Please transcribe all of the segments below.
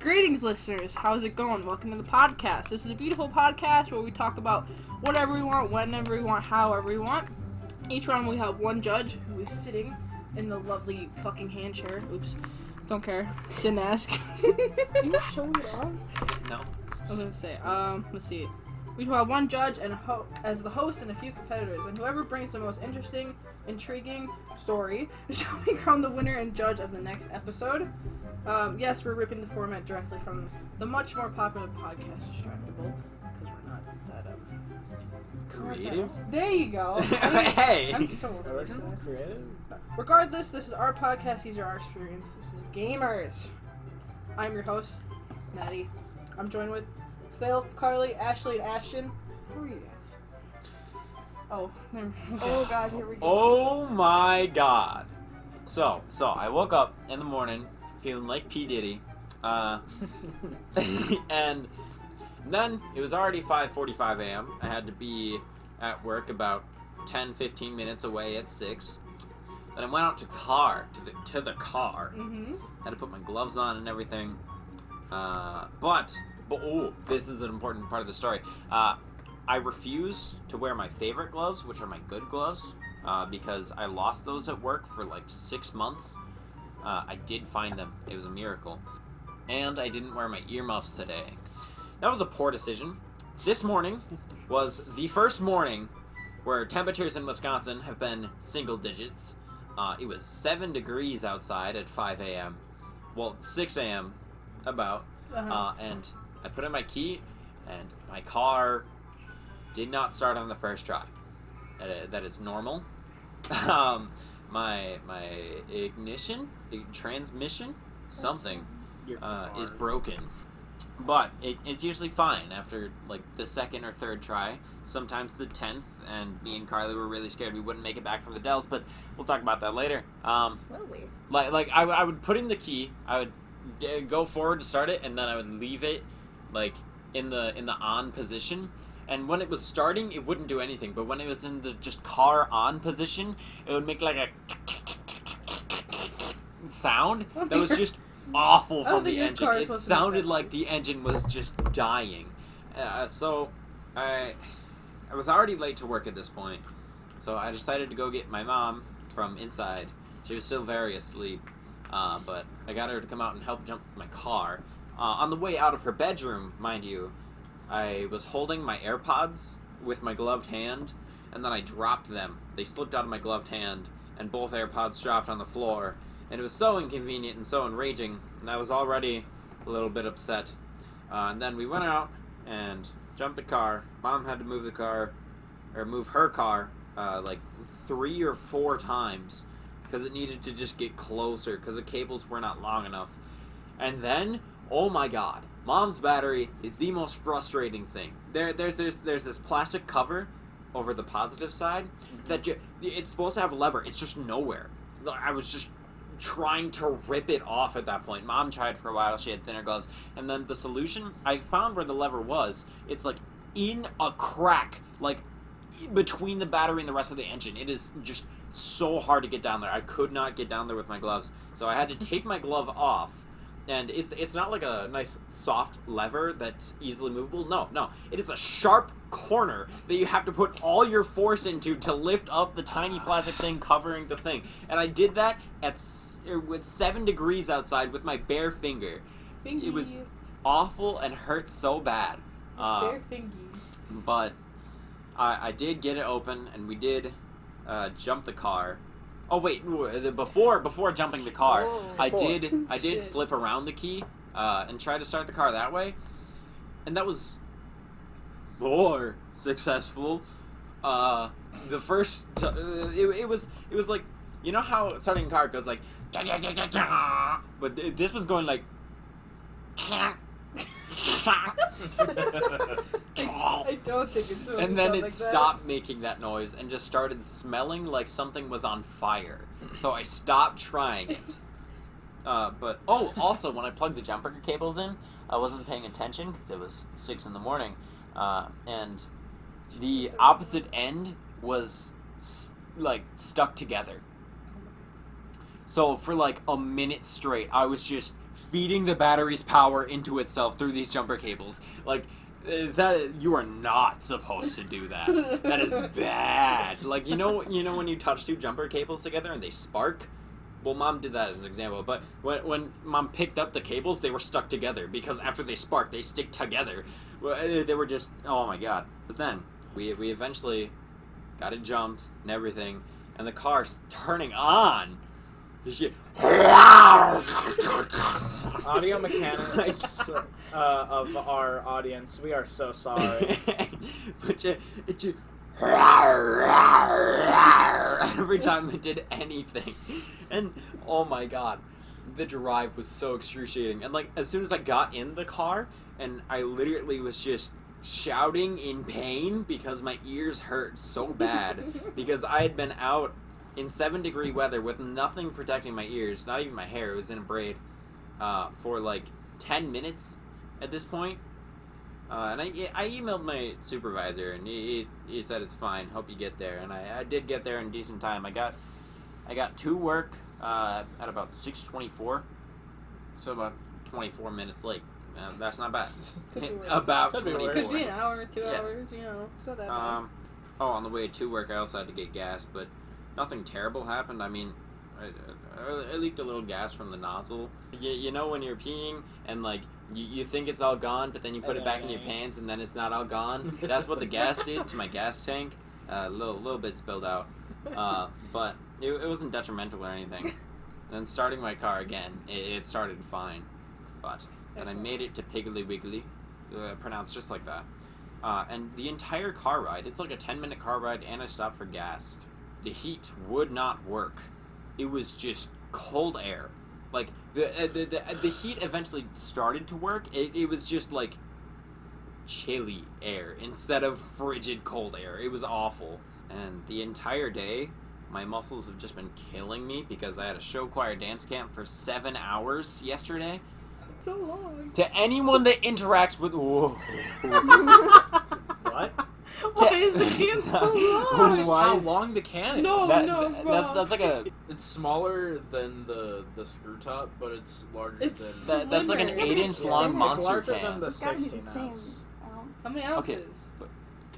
Greetings, listeners. How's it going? Welcome to the podcast. This is a beautiful podcast where we talk about whatever we want, whenever we want, however we want. Each round we have one judge who is sitting in the lovely fucking hand chair. Oops. Don't care. Didn't ask. You showed it off? No. I was gonna say, um, let's see. We will have one judge and ho- as the host and a few competitors, and whoever brings the most interesting, intriguing story shall be crowned the winner and judge of the next episode. Um, yes, we're ripping the format directly from the much more popular podcast Distractable, because we're not that um. Creative? There you go. hey! I'm so I over this. reckon creative. Regardless, this is our podcast. These are our experience. This is Gamers. I'm your host, Madi. I'm joined with Phil, Carly, Ashley, and Ashton. Who are you guys? Oh, never. Oh god, here we go. Oh my god. So, so I woke up in the morning feeling like P. Diddy. Uh, and then it was already 5.45 a.m. I had to be at work about 10, 15 minutes away at 6. Then I went out to the car, to the, to the car. Mm-hmm. had to put my gloves on and everything. Uh, but, but oh, this is an important part of the story. Uh, I refuse to wear my favorite gloves, which are my good gloves, uh, because I lost those at work for like six months. Uh, I did find them; it was a miracle. And I didn't wear my earmuffs today. That was a poor decision. This morning was the first morning where temperatures in Wisconsin have been single digits. Uh, it was seven degrees outside at 5 a.m. Well, 6 a.m. about, Uh-huh. uh, and I put in my key, and my car did not start on the first try. That is normal. um, my my ignition, transmission, something uh, is broken. But it, it's usually fine after like the second or third try. Sometimes the tenth, and me and Carly were really scared we wouldn't make it back from the Dells, but we'll talk about that later. Um, Will we? like like I, would- I would put in the key, I would uh, go forward to start it, and then I would leave it like in the in the on position. And when it was starting, it wouldn't do anything. But when it was in the just car on position, it would make like a sound that was just awful from the engine. It supposed to make sounded like the engine was just dying. Uh, so I I was already late to work at this point. So I decided to go get my mom from inside. She was still very asleep, uh, but I got her to come out and help jump my car. Uh, on the way out of her bedroom, mind you, I was holding my AirPods with my gloved hand, and then I dropped them. They slipped out of my gloved hand, and both AirPods dropped on the floor. And it was so inconvenient and so enraging, and I was already a little bit upset. Uh, and then we went out and jumped the car. Mom had to move the car, or move her car, uh, like three or four times because it needed to just get closer because the cables were not long enough. And then, oh my god, mom's battery is the most frustrating thing. There, there's, there's, there's this plastic cover over the positive side mm-hmm. that ju- it's supposed to have a lever. It's just nowhere. I was just trying to rip it off at that point. Mom tried for a while. She had thinner gloves, and then the solution I found where the lever was. It's like in a crack, like between the battery and the rest of the engine. It is just so hard to get down there. I could not get down there with my gloves, so I had to take my glove off. And it's it's not like a nice soft lever that's easily movable. No, no, it is a sharp corner that you have to put all your force into to lift up the tiny plastic thing covering the thing. And I did that at er, with seven degrees outside with my bare finger. It was awful and hurt so bad. Uh, bare fingies. but I, I did get it open, and we did uh, jump the car. Oh wait, before before jumping the car, Oh, I did I did Shit. flip around the key uh, and try to start the car that way, and that was more successful. Uh, the first t- uh, it, it was it was like you know how starting a car goes like, but this was going like. I don't think it's. supposed and then it like that. stopped making that noise and just started smelling like something was on fire. So I stopped trying it. Uh, but oh, also when I plugged the jumper cables in, I wasn't paying attention because it was six in the morning, uh, and the opposite end was s- like stuck together. So for like a minute straight, I was just feeding the battery's power into itself through these jumper cables. Like uh, that, you are not supposed to do that. that is bad. Like you know, you know when you touch two jumper cables together and they spark. Well, mom did that as an example, but when, when mom picked up the cables, they were stuck together because after they spark, they stick together. Well, uh, They were just, oh my god. But then, we, we eventually got it jumped and everything, and the car's turning on. This shit- Audio mechanics uh, of our audience, we are so sorry. but you, it just every time it did anything, and oh my god, the drive was so excruciating. And like as soon as I got in the car, and I literally was just shouting in pain because my ears hurt so bad because I had been out in seven degree weather with nothing protecting my ears, not even my hair. It was in a braid uh, for like ten minutes at this point. Uh, and I, I emailed my supervisor, and he, he, he said it's fine. Hope you get there. And I, I did get there in decent time. I got I got to work uh, at about six twenty four, so about twenty four minutes late. Uh, that's not bad. Could be worse. about Could be twenty worse. Could be an hour, two Yeah. hours, you know. It's not that bad. Um, oh, on the way to work, I also had to get gas, but nothing terrible happened. I mean, I, I, I leaked a little gas from the nozzle. You, you know when you're peeing and like you, you think it's all gone, but then you put it back in your pants and then it's not all gone. That's what the gas did to my gas tank. Uh, a little little bit spilled out, uh, but it, it wasn't detrimental or anything. then starting my car again, it, it started fine, but and I made it to Piggly Wiggly, uh, pronounced just like that. Uh, and the entire car ride, it's like a 10 minute car ride, and I stopped for gas. The heat would not work. It was just cold air. Like, the, uh, the, the, the heat eventually started to work. It, it was just like chilly air instead of frigid cold air. It was awful. And the entire day, my muscles have just been killing me because I had a show choir dance camp for seven hours yesterday. so long. To anyone that interacts with. Whoa. what? Why is the can so long? It's just Why how is- long the can is. No, That- no, that- bro. that's like a It's smaller than the the screw top, but it's larger It's- than. that, that's like an Slimmer. eight inch long It's monster larger can. than the It's gotta 16 the ounce. ounce. How many ounces? Okay. ounces?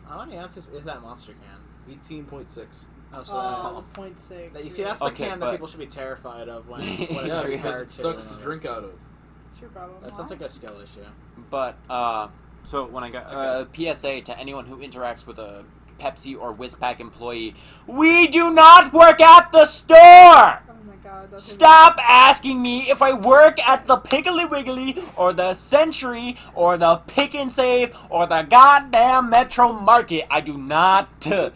How many ounces is that monster can? Eighteen point six. Oh, so Uh, point six. you see, that's the Okay, can that people should be terrified of when, when Yeah, it's Yeah, compared because it to sucks to drink out of. That's your problem. That sounds like a skill issue. But uh, so when I got uh, PSA to anyone who interacts with a Pepsi or Wis-Pak employee, we do not work at the store. Oh my god. That's Stop asking me if I work at the Piggly Wiggly or the Sentry or the Pick and Save or the goddamn Metro Market. I do not.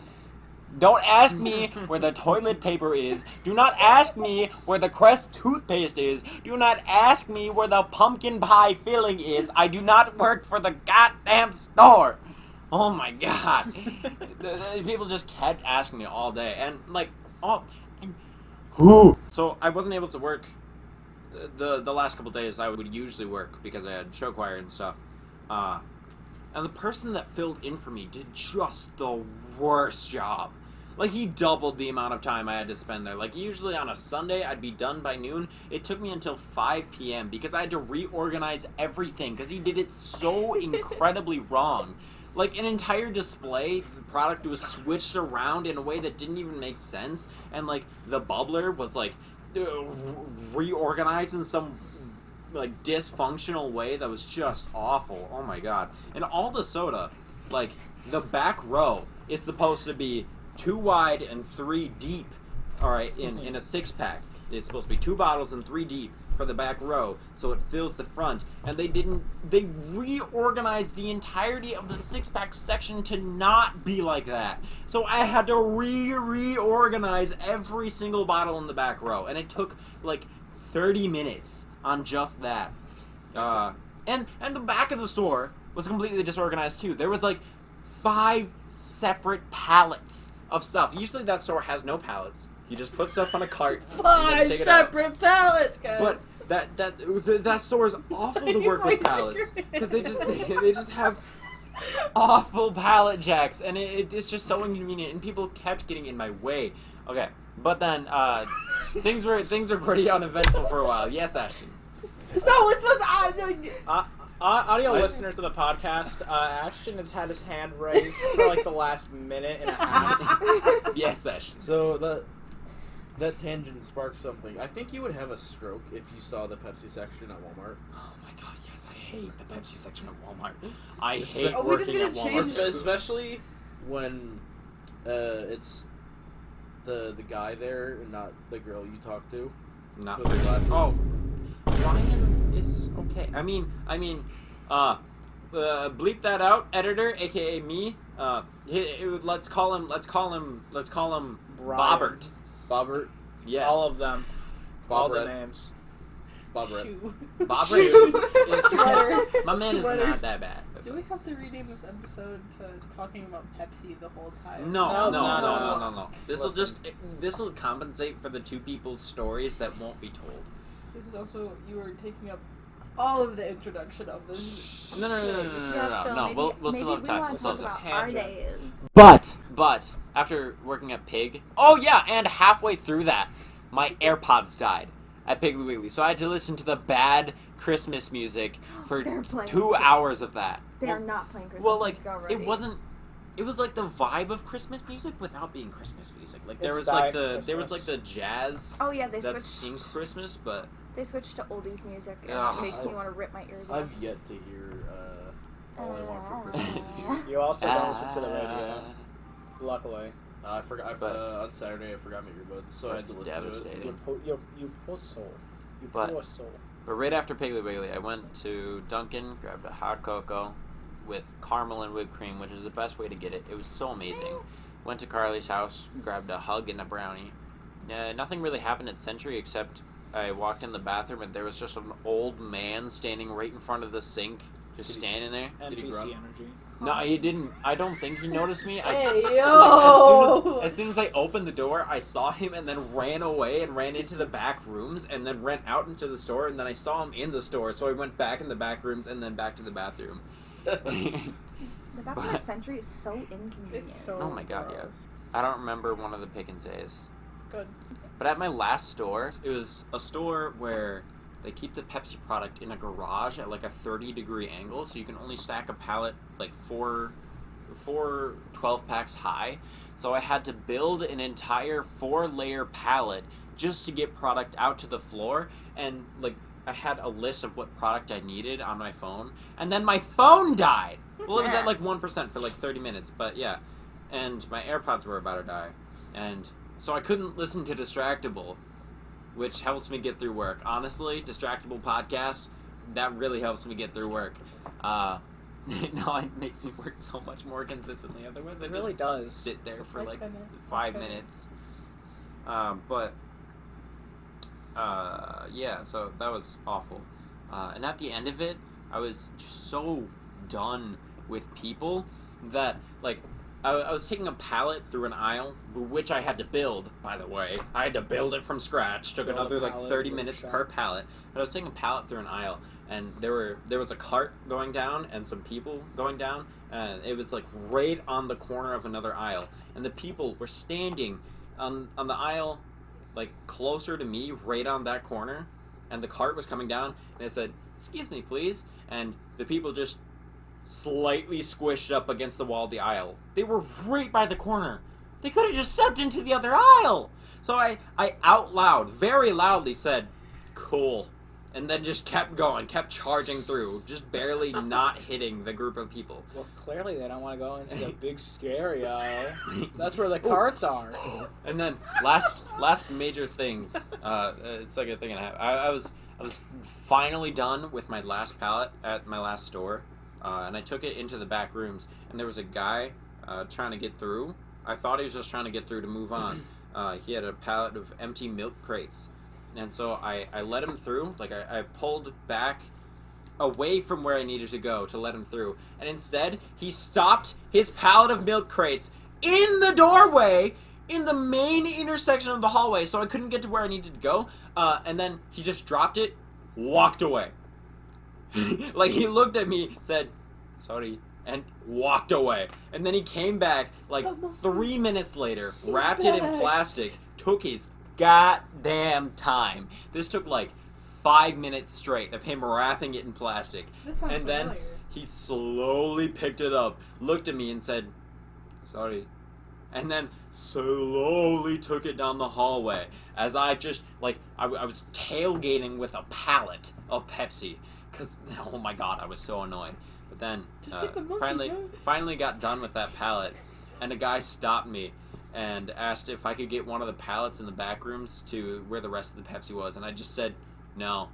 Don't ask me where the toilet paper is. Do not ask me where the Crest toothpaste is. Do not ask me where the pumpkin pie filling is. I do not work for the goddamn store. Oh my god. The- the people just kept asking me all day. And, like, oh. And who? So I wasn't able to work the the last couple days. I would usually work because I had show choir and stuff. Uh, and the person that filled in for me did just the worst job. Like he doubled the amount of time I had to spend there. Like usually on a Sunday I'd be done by noon. It took me until 5 p.m. because I had to reorganize everything because he did it so incredibly wrong. Like an entire display, the product was switched around in a way that didn't even make sense, and like the bubbler was like uh, reorganized in some like dysfunctional way that was just awful. Oh my god! And all the soda, like the back row, is supposed to be two wide and three deep. All right, in in a six pack, it's supposed to be two bottles and three deep for the back row, so it fills the front. And they didn't. They reorganized the entirety of the six pack section to not be like that. So I had to re reorganize every single bottle in the back row, and it took like thirty minutes on just that. Uh, and and the back of the store was completely disorganized too. There was like five separate pallets of stuff. Usually that store has no pallets. You just put stuff on a cart. and then Five take it out. separate pallets, guys. But that that th- that store is awful to work with pallets because they just they, they just have awful pallet jacks and it, it, it's just so inconvenient and people kept getting in my way. Okay, but then uh, things were things were pretty uneventful for a while. Yes, Ashton. No, it was I. Uh, uh, audio I- listeners of the podcast, uh, Ashton has had his hand raised for like the last minute and a half. yes, Ash. So that that tangent sparked something. I think you would have a stroke if you saw the Pepsi section at Walmart. Oh my god, yes, I hate the Pepsi section at Walmart. I It's hate Oh, working at Walmart. change- Especially when uh, it's the the guy there and not the girl you talk to Not with the glasses. Oh, Ryan is okay. I mean, I mean, uh, uh, bleep that out, editor, aka me. Uh, he, he- let's call him. Let's call him. Let's call him Brian. Bobbert. Bobbert, Yes. All of them. All the names. Bobbert. Shoe. Bobbert. Shoe. is- My man Sweater. is not that bad. Do we have to rename this episode to talking about Pepsi the whole time? No, no, No, no, no, no, no. no, no. This will just this will compensate for the two people's stories that won't be told. This is also you are taking up all of the introduction of this. No, no, no, no, no, no, Yeah, no, Phil, no. maybe, We'll we'll still have time. want We'll still have time. about our tangent. days. But but after working at Pig, oh yeah, and halfway through that, my AirPods died at Piggly Wiggly, so I had to listen to the bad Christmas music for two Christmas. hours of that. They well, are not playing Christmas well, like music already. it wasn't. It was like the vibe of Christmas music without being Christmas music. Like there It's was like Diet the there was like the jazz Oh yeah, they that's switched. in Christmas, but They switched to oldies music, and Ugh. it makes me want to rip my ears off. I've yet to hear uh, all I want for Christmas. You also don't listen to the radio. Ah, Luckily. Uh, I forgot I, But- uh, on Saturday. I forgot my earbuds, so I had That's to listen to it. devastating. You, po- you, you poor soul. You But- poor soul. But right after Piggly Wiggly, I went to Dunkin', grabbed a hot cocoa with caramel and whipped cream, which is the best way to get it. It was so amazing. Went to Carly's house, grabbed a hug and a brownie. Uh, nothing really happened at Sentry except I walked in the bathroom and there was just an old man standing right in front of the sink, just Did he- standing there. Did he NPC grunt? energy. No, he didn't. I don't think he noticed me. I, Hey like, yo! as, soon as, as soon as I opened the door, I saw him and then ran away and ran into the back rooms and then ran out into the store and then I saw him in the store, so I went back in the back rooms and then back to the bathroom. The bathroom But- at Sentry is so inconvenient. it's so. Oh my God, yeah. gross. I don't remember one of the pick and says. Good. But at my last store, it was a store where they keep the Pepsi product in a garage at like a 30 degree angle, so you can only stack a pallet like four, four 12 packs high. So I had to build an entire four layer pallet just to get product out to the floor, and like I had a list of what product I needed on my phone, and then my phone died. Well, it was at like one percent for like 30 minutes, but yeah, and my AirPods were about to die, and so I couldn't listen to Distractable, which helps me get through work. Honestly, Distractable podcast that really helps me get through work. Uh, no, it makes me work so much more consistently. Otherwise, I It really just does. sit there for like five minutes. Um, but uh, yeah, so that was awful. Uh, and at the end of it, I was just so done with people that like I, I was taking a pallet through an aisle, which I had to build. By the way, I had to build it from scratch. Took Build another like thirty minutes workshop. per pallet. But I was taking a pallet through an aisle, and there were there was a cart going down and some people going down, and it was like right on the corner of another aisle, and the people were standing on on the aisle, like closer to me, right on that corner, and the cart was coming down, and it said, "Excuse me, please," and the people just slightly squished up against the wall of the aisle. They were right by the corner. They could have just stepped into the other aisle. So I, I out loud, very loudly said, "Cool," and then just kept going, kept charging through, just barely not hitting the group of people. Well, clearly they don't want to go into the big scary aisle. That's where the carts are. And then last last major things. Uh, it's like a thing and a half. I, I was I was finally done with my last pallet at my last store, uh, and I took it into the back rooms. And there was a guy uh, trying to get through. I thought he was just trying to get through to move on. Uh, he had a pallet of empty milk crates, and so I, I let him through. Like I, I pulled back away from where I needed to go to let him through, and instead he stopped his pallet of milk crates in the doorway in the main intersection of the hallway, so I couldn't get to where I needed to go. Uh, and then he just dropped it, walked away. like he looked at me, said, "Sorry," and walked away. And then he came back like three minutes later, wrapped it in plastic, took his goddamn time. This took like five minutes straight of him wrapping it in plastic. And then- familiar. He slowly picked it up, looked at me, and said, "Sorry," and then slowly took it down the hallway. As I just like I was tailgating with a pallet of Pepsi, cause oh my god, I was so annoyed. But then uh, the monkey, finally bro. finally got done with that pallet, and a guy stopped me and asked if I could get one of the pallets in the back rooms to where the rest of the Pepsi was, and I just said no.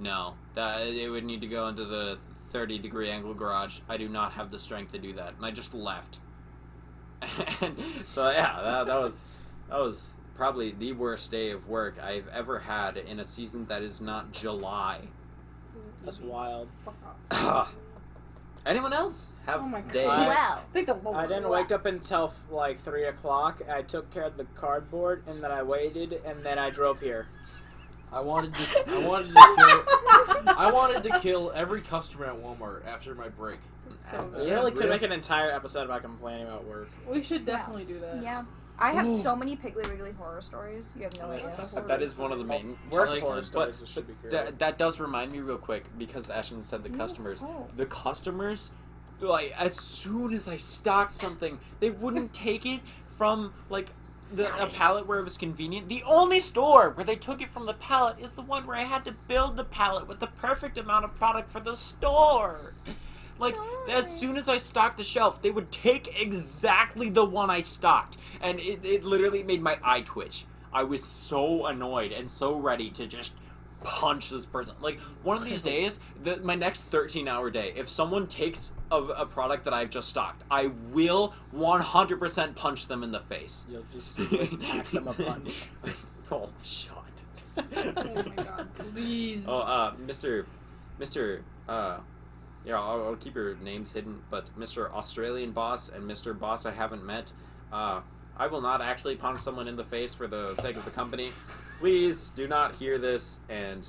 No, that it would need to go into the 30 degree angle garage. I do not have the strength to do that, and I just left. and so yeah, that, that was that was probably the worst day of work I've ever had in a season that is not July. That's wild. Anyone else have Oh my God. days? I- Well, I I didn't wake up until like three o'clock. I took care of the cardboard, and then I waited, and then I drove here. I wanted to. I wanted to kill. I wanted to kill every customer at Walmart after my break. So We bad. Yeah, really could make an entire episode about complaining about work. We should definitely do that. yeah. I have Ooh. so many Piggly Wiggly horror stories. You have no idea. That is one of the main Work like- horror but- stories but should be great. That, that does remind me real quick because Ashton said the Mm, customers. oh. The customers, like as soon as I stocked something, they wouldn't take it from like the a pallet where it was convenient. The only store where they took it from the pallet is the one where I had to build the pallet with the perfect amount of product for the store. Like as soon as I stocked the shelf, they would take exactly the one I stocked, and it, it literally made my eye twitch. I was so annoyed and so ready to just punch this person. Like one of these days, the, my next 13 hour day, if someone takes a, a product that I've just stocked, I will 100% punch them in the face. You'll just just pack them a punch. oh, shut. Oh my god, please. Oh, uh, Mr. Mr. Uh, yeah, I'll, I'll keep your names hidden, but Mr. Australian Boss and Mr. Boss I haven't met, uh, I will not actually punch someone in the face for the sake of the company. Please do not hear this and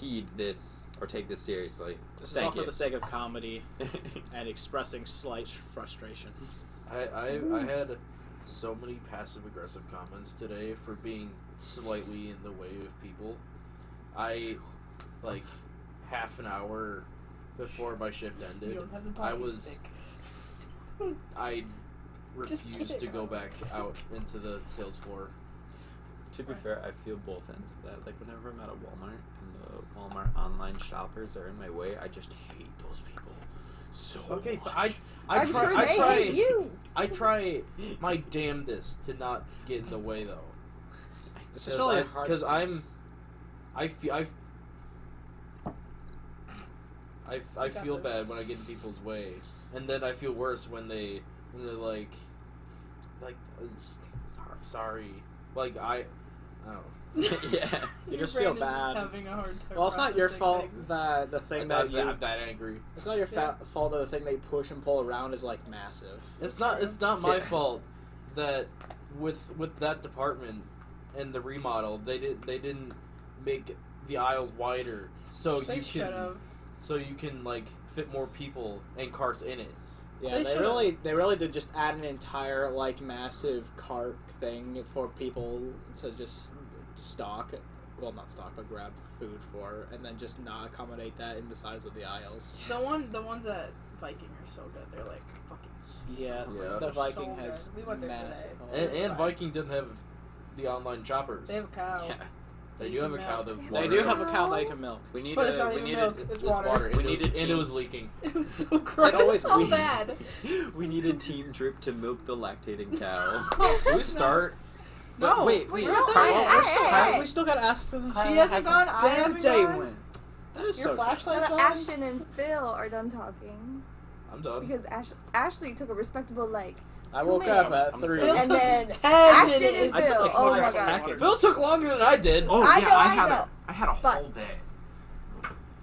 heed this or take this seriously. This is all Thank for the sake of comedy and expressing slight frustrations. I, I, I had so many passive aggressive comments today for being slightly in the way of people. I, like, half an hour before my shift ended, don't have the I was- I refused to go back out into the sales floor. To be fair, I feel both ends of that. Like whenever I'm at a Walmart and the Walmart online shoppers are in my way, I just hate those people so Okay, but much. I, I I'm try, sure I try, hate you. I try my damnedest to not get in the way though. It's just really hard. because I'm, I feel I. I, I feel this. bad when I get in people's way, and then I feel worse when they when they're like, like, uh, sorry, like I, I don't know. yeah. You Your just feel brain is bad. having a hard time Well, it's not your fault things. that the thing I'm that that, you. I'm that angry. It's not your fa- fault that the thing they push and pull around is like massive. It's not. It's not my Yeah. fault that with with that department and the remodel, they did they didn't make the aisles wider, so They you should can have. So you can like fit more people and carts in it. Yeah, They they, really they really did just add an entire like massive cart thing for people to just stock. Well, not stock, but grab food for, and then just not accommodate that in the size of the aisles. The one, the ones that Viking are so good. They're like fucking. Yeah, Yeah. the Viking So has. We went there massive. today. And, and Viking doesn't have the online shoppers. They have a cow. Yeah. They do have a cow that They do have a cow they can milk. We need But a, it's not we even need milk, it's It's water. water. We and, need it a and it team. was leaking. It was so gross. always so leaks. bad. we need a team trip to milk the lactating cow. Can we start? No, wait, wait, we're not Carl, done hey, yet. hey, Carl, hey. we still gotta ask them. She hasn't gone. I haven't Birthday gone. went. That is Your so flashlight's Now on. Ashton and Phil are done talking I'm done. because Ash- Ashley took a respectable like, I Two woke up minutes. at three. Phil And then 10 Ashton minutes. and I took Phil. like Oh four my god. seconds. Phil took longer than I did. Oh I yeah, know, I I had know. a I had a But- whole day.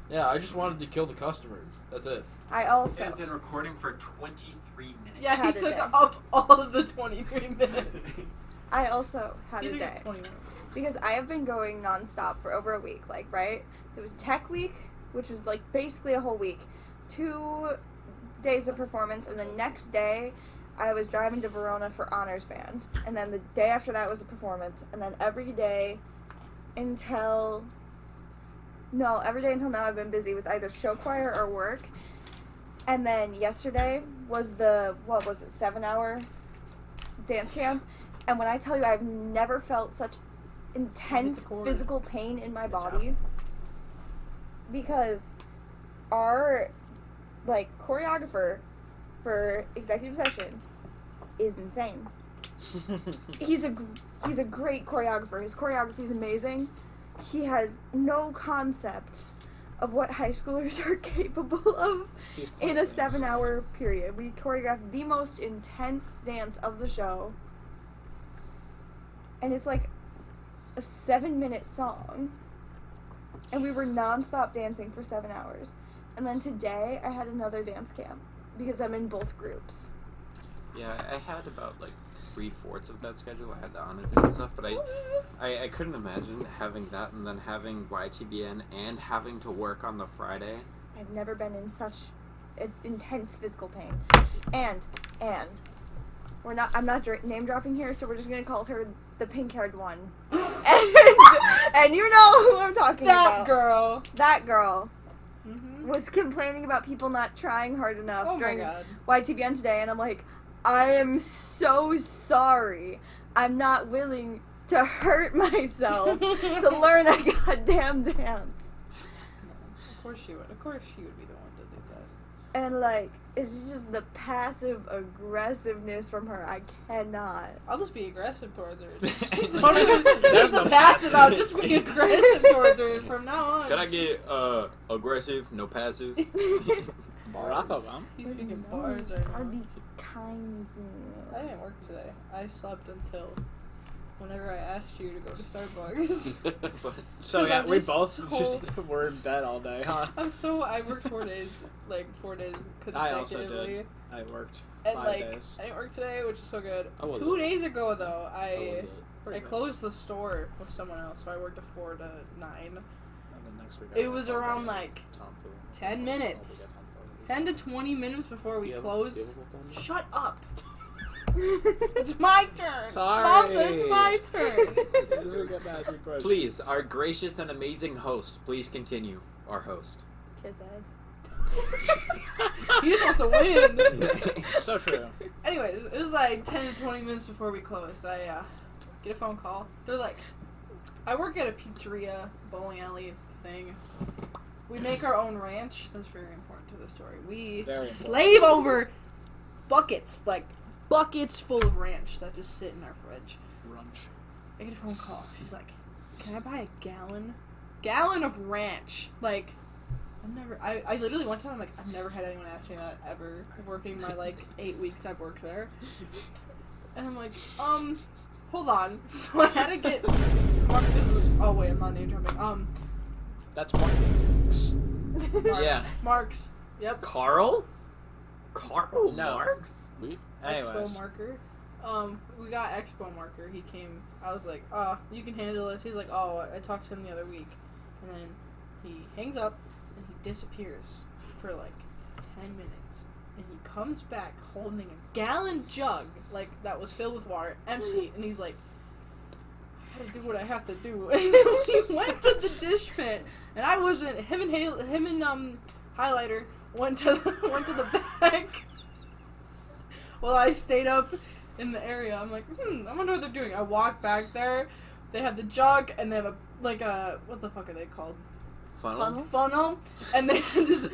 Yeah, I just wanted to kill the customers. That's it. I It also. has been recording for 23 minutes. Yeah, he Had a took day. up all of the 23 minutes. I also had He a took day 20 minutes. because I have been going nonstop for over a week. Like, right? It was Tech Week, which was like basically a whole week, two days of performance, and the next day I was driving to Verona for honors band, and then the day after that was a performance, and then every day until No, every day until now I've been busy with either show choir or work. And then yesterday was the what was it, seven hour dance camp. And when I tell you I've never felt such intense physical pain in my body because our like choreographer for executive session is insane. He's a he's a great choreographer. His choreography is amazing. He has no concept of what high schoolers are capable of in a seven hour period. We choreographed the most intense dance of the show. And it's like a seven minute song. And we were nonstop dancing for seven hours. And then today I had another dance camp because I'm in both groups. Yeah, I had about like three fourths of that schedule. I had the honor and stuff, but I, I, I couldn't imagine having that and then having YTBN and having to work on the Friday. I've never been in such intense physical pain. And and we're not. I'm not dra- name dropping here, so we're just gonna call her the pink haired one. and, and you know who I'm talking That about. That girl. That girl. Was complaining about people not trying hard enough Oh during. YTBN today, and I'm like, I am so sorry. I'm not willing to hurt myself to learn a goddamn dance. Of course she would. Of course she would be the one to do that. And like, it's just the passive aggressiveness from her. I cannot. I'll just be aggressive towards her. Just, There's There's a a passive. I'll just be aggressive towards her from now on. Can I get uh aggressive, no passive? Barack Obama. He's speaking bars right I'll be kind. I didn't work today. I slept until whenever I asked you to go to Starbucks. But- So 'Cause yeah, I'm we just both so- just were in bed all day, huh? I'm so I worked four days, like four days consecutively, I also consecutively. did. I worked And five like days. I didn't work today, which is so good. How was Two it? days ago though, How I? I closed the store with someone else, so I worked a four to nine. And then next week I It work was all around day. like Tom 10 minutes. I'll be at Tom Fu. ten to twenty minutes before we Do you have- close. do you have a phone? Shut up! It's my turn. Mom Sorry. said it's my turn. This week I ask you questions. Please, our gracious and amazing host, please continue. Our host. Kiss ass. he just wants to win. so true. Anyways, it was like 10 to 20 minutes before we closed. I uh, get a phone call. They're like, I work at a pizzeria, bowling alley thing. We make our own ranch. That's very important to the story. We Very important. slave over buckets, like buckets full of ranch that just sit in our fridge. Brunch. I get a phone call. She's like, "Can I buy a gallon, gallon of ranch?" Like, I've never. I, I literally one time I'm like, I've never had anyone ask me that ever. Working my like eight weeks I've worked there, and I'm like, um, hold on. So I had to get. Mark, this is, oh wait, I'm not name dropping. Um, That's Marks. Marks. Yeah. Marks. Yep. Carl? Carl No. Marks? We. Expo marker. Um, we got Expo marker. He came. I was like, "Oh, you can handle it." He's like, "Oh, I talked to him the other week," and then he hangs up and he disappears for like ten minutes, and he comes back holding a gallon jug like that was filled with water, empty, and he's like. I gotta do what I have to do. And so he went to the dish pit, and I wasn't. Him and Hale, him and um, highlighter went to the, went to the back. Well, I stayed up in the area. I'm like, hmm, I wonder what they're doing. I walk back there. They have the jug and they have a like a what the fuck are they called? Funnel? Funnel. And then just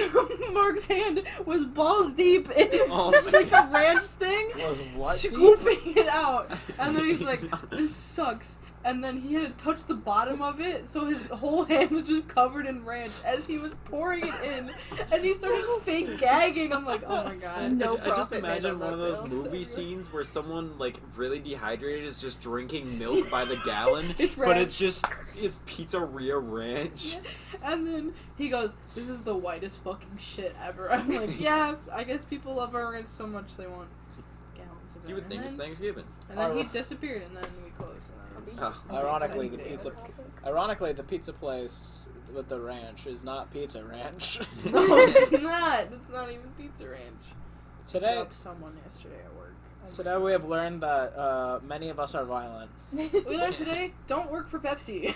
Mark's hand was balls deep in Oh, like man. the ranch thing, It Was what? scooping it out. And then he's like, this sucks. And then he had touched the bottom of it, so his whole hand was just covered in ranch as he was pouring it in. And he started fake gagging. I'm like, oh my god. No I, I just imagine one of those sale. movie scenes where someone like really dehydrated is just drinking milk by the gallon, It's but it's just it's pizzeria ranch. And then he goes, "This is the whitest fucking shit ever." I'm like, "Yeah, I guess people love our ranch so much they want gallons of it." You would and think then, it's Thanksgiving. And then he disappeared, and then we closed. Ironically, the pizza. Ironically, the pizza place with the ranch is not Pizza Ranch. No, it's not. It's not even Pizza Ranch. Today, Up someone yesterday at work. So now we have learned that uh, many of us are violent. We learned today: don't work for Pepsi.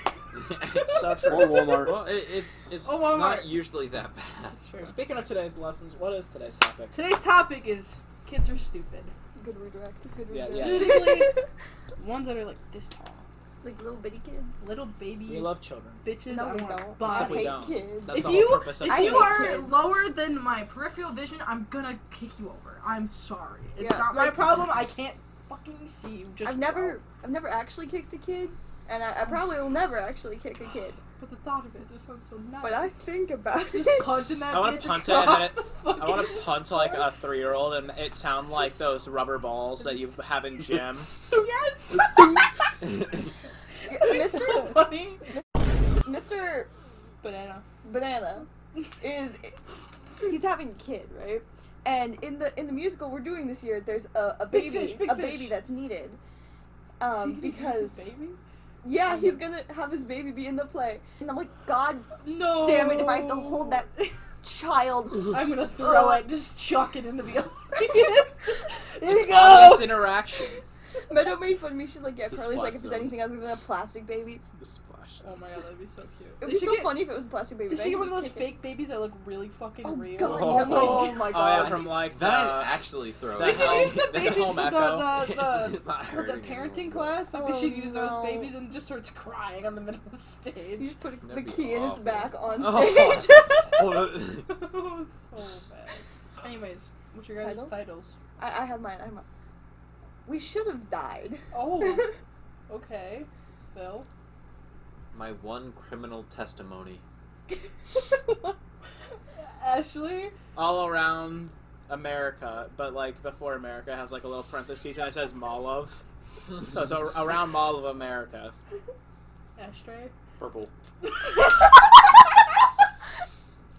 So Or. Walmart. well, it, it's it's Oh, Walmart. not usually that bad. That's. Speaking of today's lessons, what is today's topic? Today's topic is kids are stupid. Good redirect. Good Yeah, redirect. yeah. Specifically, ones that are like this tall, like little bitty kids. little baby We love children. bitches. No, I we want don't. Except body. we hate don't. kids. That's if the you whole purpose of if you are kids. lower than my peripheral vision, I'm gonna kick you over. I'm sorry. It's Yeah, not my like- problem. I can't fucking see you. Just I've never, I've never actually kicked a kid, and I, I probably will never actually kick a kid. But the thought of it just sounds so nice. But I think about just it. punching that I wanna bitch punt it and across then the I want to fucking punt like a three-year-old, and it sound like those rubber balls that you have in gym. yes. it's so Mr. funny. Mr. Banana. Banana is he's having a kid, right? And in the in the musical we're doing this year, there's a, a Big baby, fish, big a fish. baby that's needed. Is he Um, use his because baby? Yeah, he's gonna have his baby be in the play, and I'm like, God No. damn it! If I have to hold that child, I'm gonna throw Ugh. it. Just chuck it into the audience. There you It's audience go. interaction. Meadow made fun of me. She's like, yeah, It's Carly's like, if it's zone. anything other than a plastic baby, The splash. Oh my god, that'd be so cute. it would They be so get- funny if it was a plastic baby. They then should I get one of those just kick it. fake babies that look really fucking Oh real. god! Oh my Oh my Oh yeah, from like That the, I'd actually throw. that They should use the the babies home for the, the, the, for the parenting anyone. class. Like they Oh, should use those babies and just starts crying on the middle of the stage? You stage. just put the That'd be key in its back on Oh. stage. Oh, so bad. Anyways, what's your guys' Titles? titles? I, I have mine. I have mine. We should have died. Oh, okay. Phil. My one criminal testimony. Ashley. all around America, but like before America has like a little parenthesis and it says Mall of. So it's a- around Mall of America. Ashtray. Purple.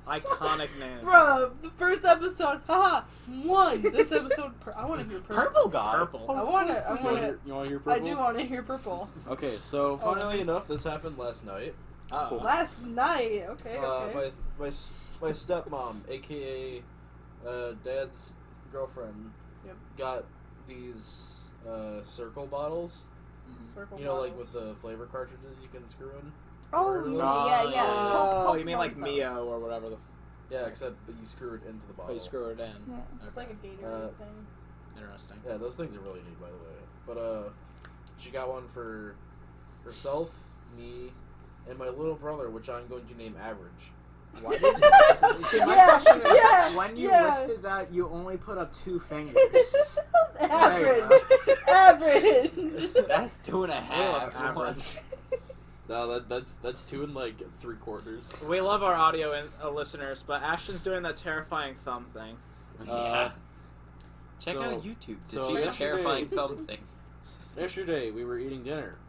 Iconic name. Bro, the first episode, haha, one. This episode, pur- I want to hear purple. Purple guy. Purple. I want to. I want want to to. hear, you wanna hear purple? I purple? do want to hear purple. Okay, so Oh. funnily enough, this happened last night. Uh-oh. Last night. Okay. Uh, Okay. my my my stepmom, aka uh, dad's girlfriend, Yep. got these uh, Cirkul bottles. Cirkul You know, like with the flavor cartridges you can screw in. Oh, Remember yeah, yeah, yeah. Oh, Hope- you mean like knows Mio or whatever the. Yeah, except but you screw it into the bottle. But you screw it in. Yeah. It's like a Gatorade Uh, thing. Interesting. Yeah, those things are really neat, by the way. But uh, she got one for herself, me, and my little brother, which I'm going to name Average. Why did you see, my Yeah, question is, yeah, when you yeah. listed that, you only put up two fingers. Average. Average. That's two and a half. and a love half. average. No, that, that's that's two and like three quarters. We love our audio in, uh, listeners, but Ashton's doing that terrifying thumb thing. Yeah. Uh, Check so- out YouTube to so see the terrifying thumb thing. Yesterday we were eating dinner.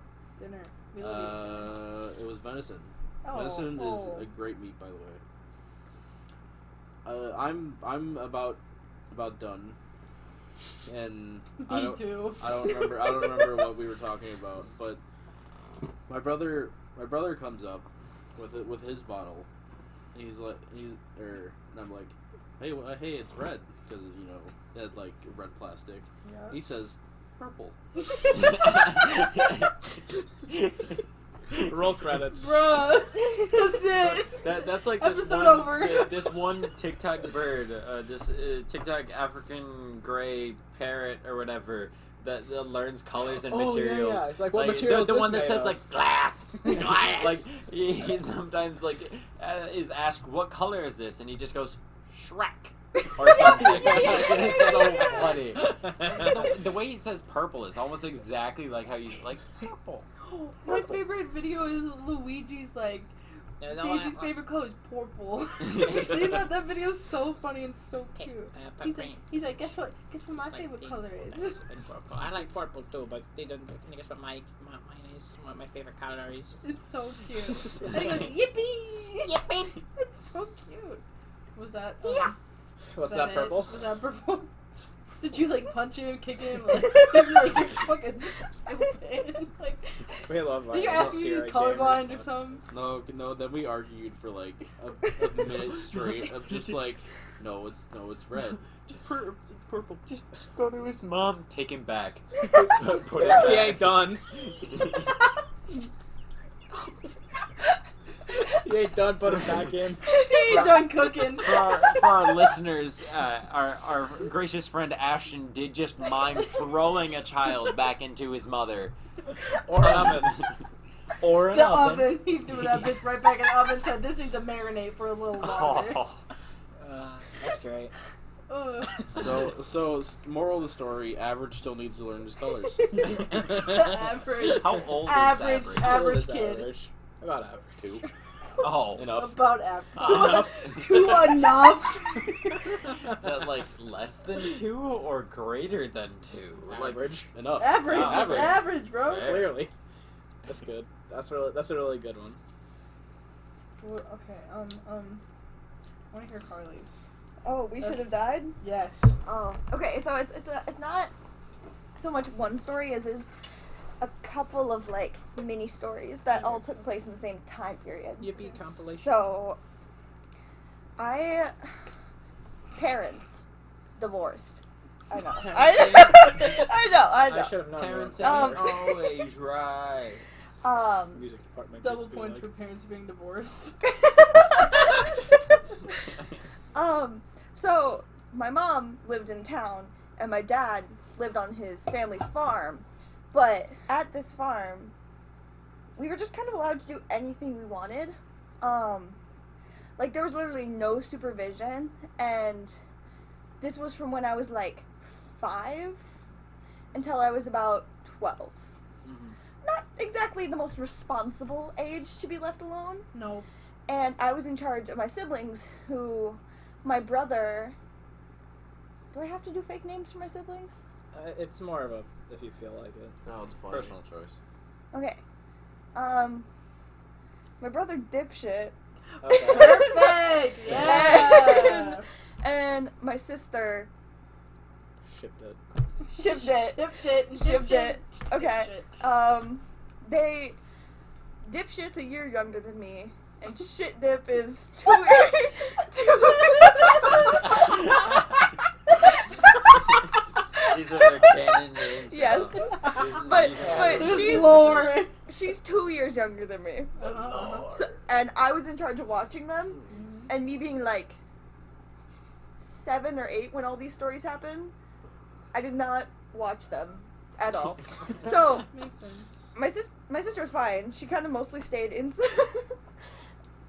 Dinner. We love Uh, it was venison. Oh, venison oh. is a great meat, by the way. Uh, I'm I'm about about done, and I don't too. I don't remember I don't remember what we were talking about, but my brother my brother comes up with it with his bottle. And he's like he's er, and I'm like, hey wh- hey it's red because you know it had like red plastic. Yeah. He says purple. Roll credits. Bruh. That's it. That, that's like this Episode one, over. yeah, this one TikTok bird, uh, this uh, TikTok African gray parrot or whatever that, that learns colors and Oh, yeah, materials. yeah. It's like, what the- material is The, one that says of? like glass, glass. like he, he sometimes like uh, is asked what color is this, and he just goes Shrek or something. Yeah, yeah, yeah, it's so yeah, yeah. funny. the, the way he says purple is almost exactly like how you like purple. My favorite video is Luigi's like Yeah, no, Daisy's I- favorite color is purple. Have you seen that? That video is so funny and so cute. Uh, He's like, he's like, guess what? Guess what my Like favorite color is? purple. I like purple too, but they don't. Can you guess what my my mine is? What my favorite color is? It's so cute. and he goes, yippee! Yippee! It's so cute. Was that? Um, Was was that it? purple? Was that purple? Did you like punch him, kick him? Like, you're like you're fucking stupid. Like, We love did you ask me to he's colorblind or something? No, no. Then we argued for like a, a minute straight of just like, no, it's no, it's red. Just pur- purple. Just, just go to his mom. Take him back. Put it he ain't done. He ain't done. Put him back in. He ain't done cooking. For our, for our listeners, uh, our, our gracious friend Ashton did just mime throwing a child back into his mother. Or an oven. Or an The oven. oven. He threw that bitch right back in the oven. Said this needs to marinate for a little longer. oh, Uh, that's great. Ugh. So, so moral of the story: average still needs to learn his colors. average. how old is Average, average? average What is kid. Average. About average. Two. Oh, Enough. About average. Enough. Too enough. is that like less than two or greater than two? Like, Average. Enough. average. It's average. average, bro. Fair. Clearly. That's good. That's really. That's a really good one. Well, Okay. Um. Um. I want to hear Carly's. Oh, we should have died. Yes. Oh, okay. So it's it's a, it's not so much one story as is a couple of like mini stories that all took place in the same time period. Yippee compilation. So, I parents divorced. I know. I, I know. I know. I should have known. Parents Um, ain't always right. Um, Music department. Double points like, for parents being divorced. um, so my mom lived in town, and my dad lived on his family's farm. But at this farm, we were just kind of allowed to do anything we wanted. Um, like there was literally no supervision, and this was from when I was like five until I was about twelve. Mhm. Not exactly the most responsible age to be left alone no. and I was in charge of my siblings who my brother Do I have to do fake names for my siblings? Uh, it's more of a if you feel like it. No, it's fine. Personal choice. Okay. Um my brother dipshit Okay. Perfect. Yeah. and my sister Shipped it. shipped it. Shipped it. Shipped shipped it. Okay. Shit. Um they dipshit's a year younger than me and shit dip is two. two These are their canon names. Yes. But- but she's- Lord. She's two years younger than me. So, and I was in charge of watching them, and me being like seven or eight when all these stories happen, I did not watch them at all. so Makes sense. my sis, my sister was fine. She kind of mostly stayed in.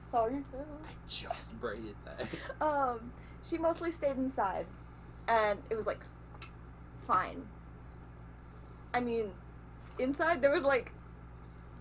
Sorry. I just braided that. Um, she mostly stayed inside, and it was like fine. I mean, inside there was like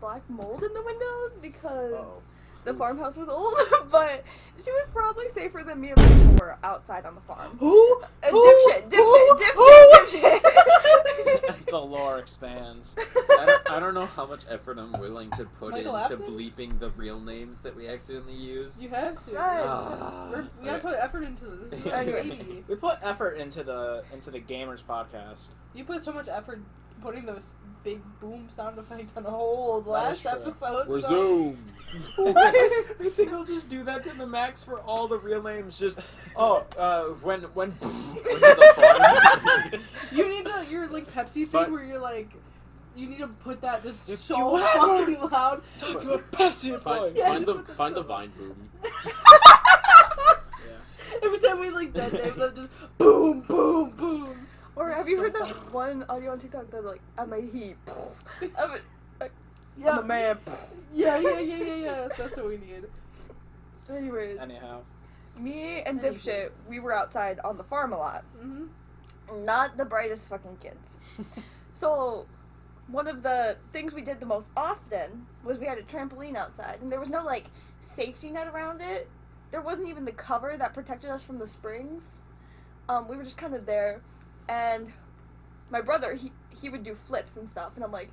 black mold in the windows because Oh. The farmhouse was old, but she was probably safer than me and my people were outside on the farm. Who? Uh, dipshit, dipshit, dipshit, dipshit. the lore expands. I don't, I don't know how much effort I'm willing to put Michael into Afton? bleeping the real names that we accidentally use. You have to. Right. Ah. We're, we gotta put effort into this. This is not Anyways. easy. We put effort into the into the gamers podcast. You put so much effort putting those big boom sound effect on the whole That is last true. episode. So. Resume. I think I'll just do that to the max for all the real names. Just oh, uh, when when into the farm. You need to your like Pepsi thing But- where you're like, you need to put that just so you fucking loud. Talk to a Pepsi Find, Yeah, find the find the vine boom. Every time we like dead names, I'm just boom, boom, boom. Or have you so heard that one audio on TikTok that's like, I'm a he, I'm a, I'm Yeah, a man. yeah, yeah, yeah, yeah, yeah. That's what we need. Anyways, Anyhow, me and Anywho. dipshit, we were outside on the farm a lot. hmm not the brightest fucking kids. so, one of the things we did the most often was we had a trampoline outside, and there was no like safety net around it. There wasn't even the cover that protected us from the springs. Um, we were just kind of there, and my brother he he would do flips and stuff, and I'm like,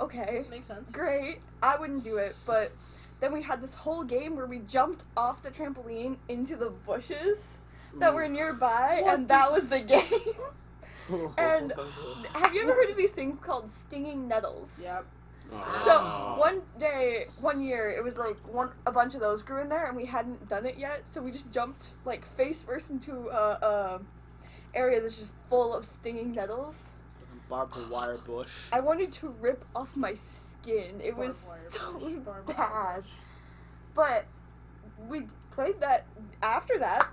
okay, Makes sense. great. I wouldn't do it, but then we had this whole game where we jumped off the trampoline into the bushes that were nearby, What and that was the game. And have you ever heard of these things called stinging nettles? Yep. So ah. one day, one year, it was like one a bunch of those grew in there, and we hadn't done it yet. So we just jumped like face first into a, a area that's just full of stinging nettles. Barbed wire bush. I wanted to rip off my skin. It was so bush, bad. But we played that after that.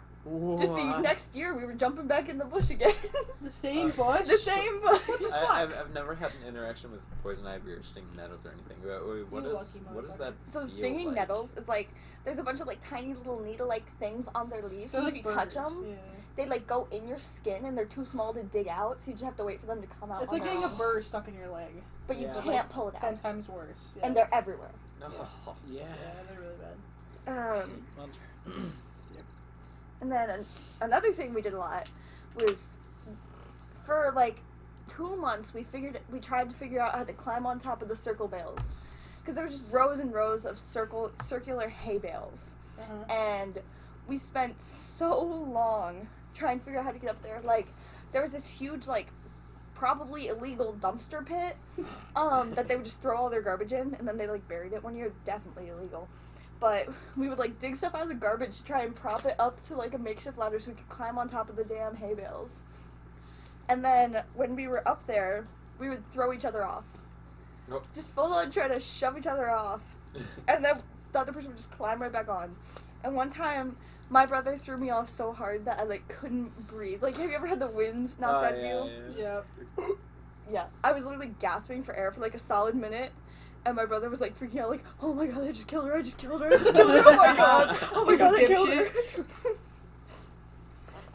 Just the next year, we were jumping back in the bush again. The same Uh, bush. the same bush. I, I've, I've never had an interaction with poison ivy or stinging nettles or anything. Wait, wait, what You is lucky what is that? So stinging like? nettles is like there's a bunch of like tiny little needle-like things on their leaves, They're and like if you touch them, Yeah. They like go in your skin, and they're too small to dig out, so you just have to wait for them to come out. It's like getting a own. burr stuck in your leg. but you Yeah. Can't like, pull it out, Ten times worse. Yeah. and they're everywhere. No. Yeah. yeah, they're really bad. Um, and then an- another thing we did a lot was for like two months we figured we tried to figure out how to climb on top of the circle bales because there was just rows and rows of circle circular hay bales Uh-huh. and we spent so long trying and figure out how to get up there. Like there was this huge like probably illegal dumpster pit um, that they would just throw all their garbage in and then they like buried it one year. Definitely illegal. But we would like dig stuff out of the garbage to try and prop it up to like a makeshift ladder so we could climb on top of the damn hay bales. And then when we were up there we would throw each other off. Nope. just full on try to shove each other off. And then the other person would just climb right back on. And one time, my brother threw me off so hard that I like couldn't breathe. Like, have you ever had the wind knock Oh, at yeah, you? yeah. Yeah. Yeah, I was literally gasping for air for like a solid minute. And my brother was like freaking out, like, "Oh my god, I just killed her! I just killed her! I just killed her! Oh my god! Oh my god, I killed her!"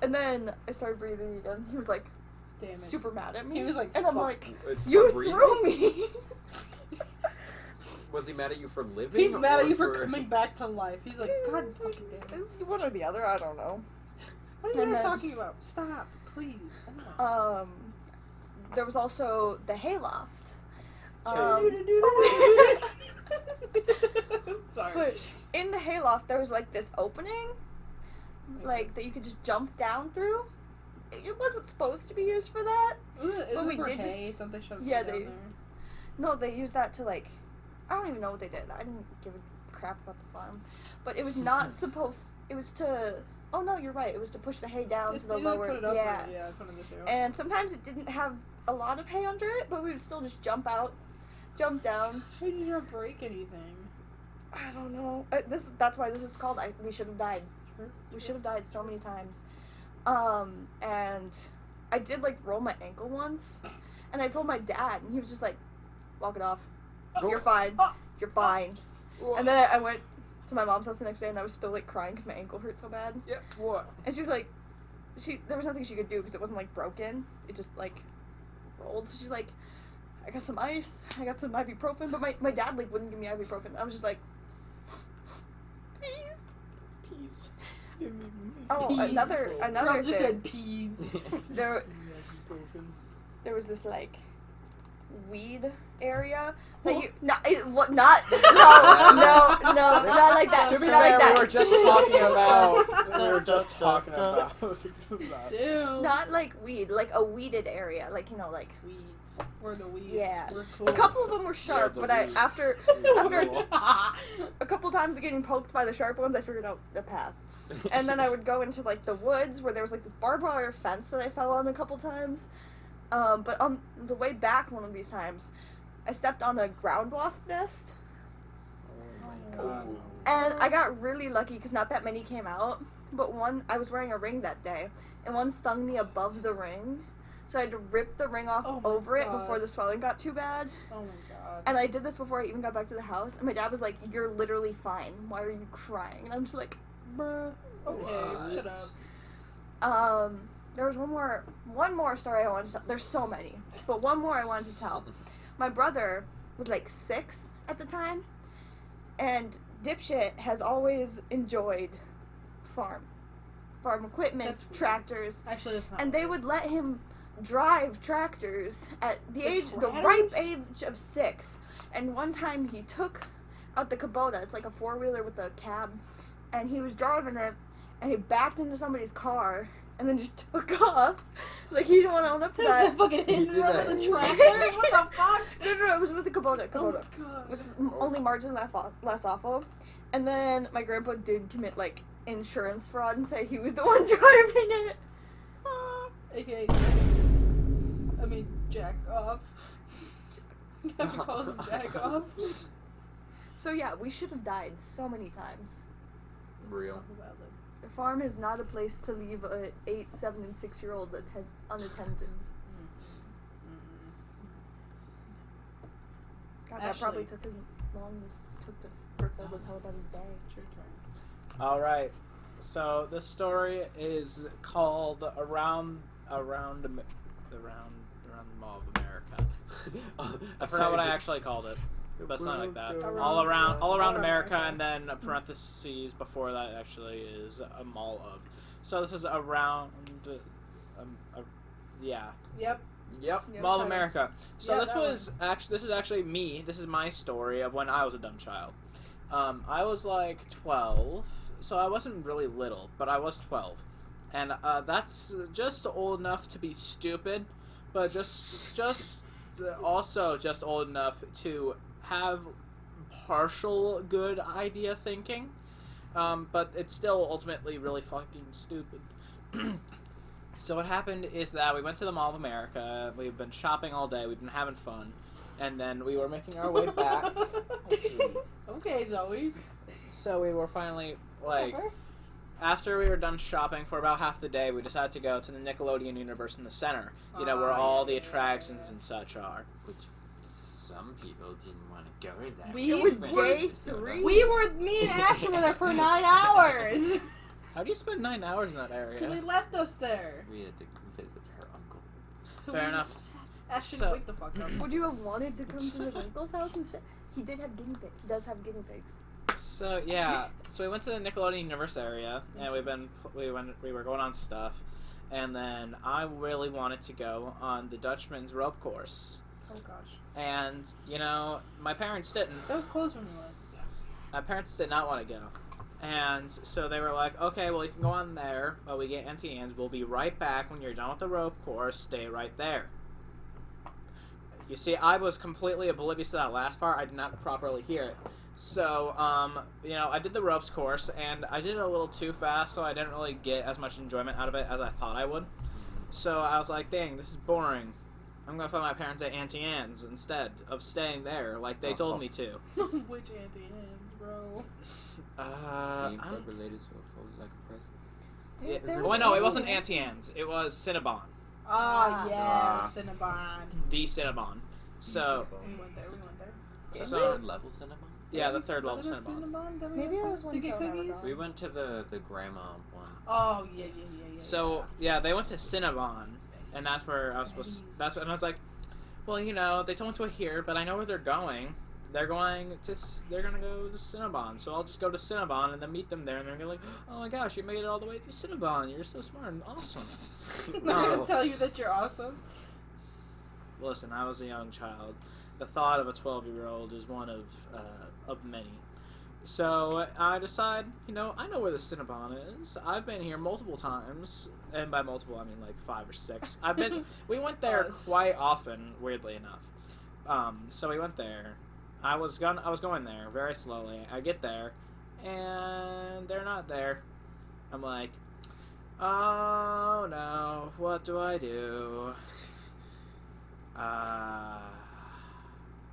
and then I started breathing again. He was like Damn it. super mad at me. He was like, and I'm like, "You threw me!" Was he mad at you for living? He's mad at you for coming back to life. He's like, God fucking damn it. One or the other, I don't know. What are you guys talking about? Stop, please. Um, there was also the hayloft. Um, Sorry. but in the hayloft, there was like this opening, like that you could just jump down through. It it wasn't supposed to be used for that. Isn't it- but we for did hay? just- Don't they shove yeah, hay down they- there? No, they used that to like, I don't even know what they did. I didn't give a crap about the farm, but it was not supposed. It was to. Oh no, you're right. It was to push the hay down It's to the lower. Put it up yeah. Yeah, that's one of the. And sometimes it didn't have a lot of hay under it, but we would still just jump out, jump down. How did you not break anything? I don't know. Uh, this that's why this is called I, we should have died. We should have died so many times. Um, and I did like roll my ankle once, and I told my dad, and he was just like, "Walk it off. You're fine. You're fine." And then I went to my mom's house the next day, and I was still like crying because my ankle hurt so bad. Yeah. What? And she was like, she there was nothing she could do because it wasn't like broken. It just like rolled. So she's like, I got some ice. I got some ibuprofen. But my, my dad like wouldn't give me ibuprofen. I was just like, please. Peas. Oh, Peas. another another Girl just thing. said peas. There there was this like weed area that you not it, what not no no no not like that To be not fair, like that we were just talking about. we were just talking about. about- not like weed like a weeded area like you know like weeds. We're the weeds. Yeah. Cool. a couple of them were sharp the but I after after a couple times of getting poked by the sharp ones I figured out the path and then I would go into like the woods where there was like this barbed wire fence that I fell on a couple times. Um, but on the way back one of these times, I stepped on a ground wasp nest, Oh god. and I got really lucky because not that many came out. But one, I was wearing a ring that day, and one stung me above the ring, so I had to rip the ring off Oh my over it before the swelling got too bad. Oh my god. And I did this before I even got back to the house, and my dad was like, "You're literally fine. Why are you crying?" And I'm just like, Bruh. Okay, What? shut up. Um, there was one more, one more story I wanted to tell. There's so many, but one more I wanted to tell. My brother was like six at the time, and dipshit has always enjoyed farm, farm equipment, That's weird. tractors, Actually, that's not. and they would let him drive tractors at the The age, the ripe age of six. And one time he took out the Kubota. It's like a four wheeler with a cab, and he was driving it, and he backed into somebody's car, and then just took off. Like he didn't want to own up to There's a that. fucking He hidden did run that. with the tractor. What the fuck? No, no, no, it was with the Kubota. Oh Kubota. my god. Which is only margin less aw- less awful. And then my grandpa did commit like insurance fraud and say he was the one driving it. AKA. I mean, jack off. Kevin calls him jack off. So yeah, we should have died so many times. Real. The farm is not a place to leave a eight, seven, and six year old atten- unattended. God, that probably took as long as it took to for Phil to tell about his day. All right. So this story is called "Around Around Around Around the Mall of America." I forgot what I actually called it, but it's not like that. Around- All around, all around Around America, America. and then a parentheses before that actually is a mall of. So this is around, um, uh, yeah, Yep. Yep. Yeah, Mall of. America. So Yeah, this that was actually this is actually me. This is my story of when I was a dumb child. Um, I was like twelve, so I wasn't really little, but I was twelve, and uh, that's just old enough to be stupid, but just just also just old enough to have partial good idea thinking. Um, but it's still ultimately really fucking stupid. So what happened is that we went to the Mall of America. We've been shopping all day. We've been having fun, and then we were making our way back. okay, Zoe. so we were finally like, after we were done shopping for about half the day, we decided to go to the Nickelodeon universe in the center. You know where Oh, all yeah, the yeah, yeah, attractions yeah. and such are. Which some people didn't want to go there. We It was day three. We were me and Ashton were there for nine hours. How do you spend nine hours in that area? Because area? they left us there. We had to visit her uncle. So Fair enough. just- Ashton, So- wake the fuck up. Would you have wanted to come to the uncle's house instead? He did have guinea pigs. He does have guinea pigs. So yeah, so we went to the Nickelodeon universe area, and we've been we went we were going on stuff, and then I really wanted to go on the Dutchman's rope course, Oh gosh. And you know my parents didn't. That was close when we went. My parents did not want to go, and so they were like, "Okay, well you can go on there, but we get Auntie Anne's. We'll be right back when you're done with the rope course. Stay right there." You see, I was completely oblivious to that last part. I did not properly hear it. So, um, you know, I did the ropes course, and I did it a little too fast, so I didn't really get as much enjoyment out of it as I thought I would. So I was like, dang, this is boring. I'm gonna find my parents at Auntie Anne's instead of staying there like they told me to. Which Auntie Anne's, bro? Uh, Name I'm- for ladies who fold like a present. There- yeah, there well, no, it wasn't Auntie Anne's. It was Cinnabon, Oh Ah. yeah, Ah. Cinnabon. the Cinnabon. So, We went there. We went there. Is So- third level cinema. yeah, the third level Was Cinnabon. Cinnabon we Maybe I was one To get cookies. We went to the the grandma one. Oh yeah, yeah, yeah, yeah. So yeah, they went to Cinnabon, and that's where I was supposed. To, That's what, and I was like, well, you know, they told me to here, but I know where they're going. They're going to. They're gonna go to Cinnabon, so I'll just go to Cinnabon and then meet them there, and they're gonna be like, oh my gosh, you made it all the way to Cinnabon. You're so smart and awesome. They're gonna tell you that you're awesome. Listen, I was a young child. The thought of a 12 year old is one of uh, of many. So I decide, you know, I know where the Cinnabon is. I've been here multiple times, and by multiple I mean like five or six. I've been. We went there quite often, weirdly enough. Um, so we went there. I was going. I was going there very slowly. I get there, and they're not there. I'm like, oh no, what do I do? Uh,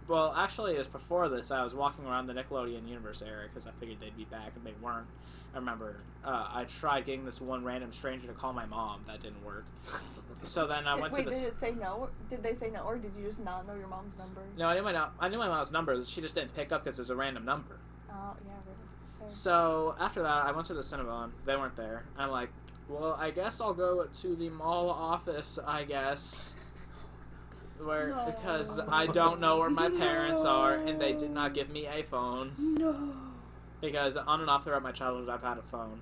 well, actually, it was before this. I was walking around the Nickelodeon universe area because I figured they'd be back, and they weren't. I remember uh, I tried getting this one random stranger to call my mom. That didn't work. So then I Did- went wait, to the. did this. it say no? Did they say no, or did you just not know your mom's number? No, I knew my no- I knew my mom's number. She just didn't pick up because it was a random number. Oh yeah, really. Fair. So after that, I went to the Cinnabon. They weren't there. I'm like, well, I guess I'll go to the mall office. I guess. Where No. because I don't know where my parents are, and they did not give me a phone. No. Because on and off throughout my childhood, I've had a phone,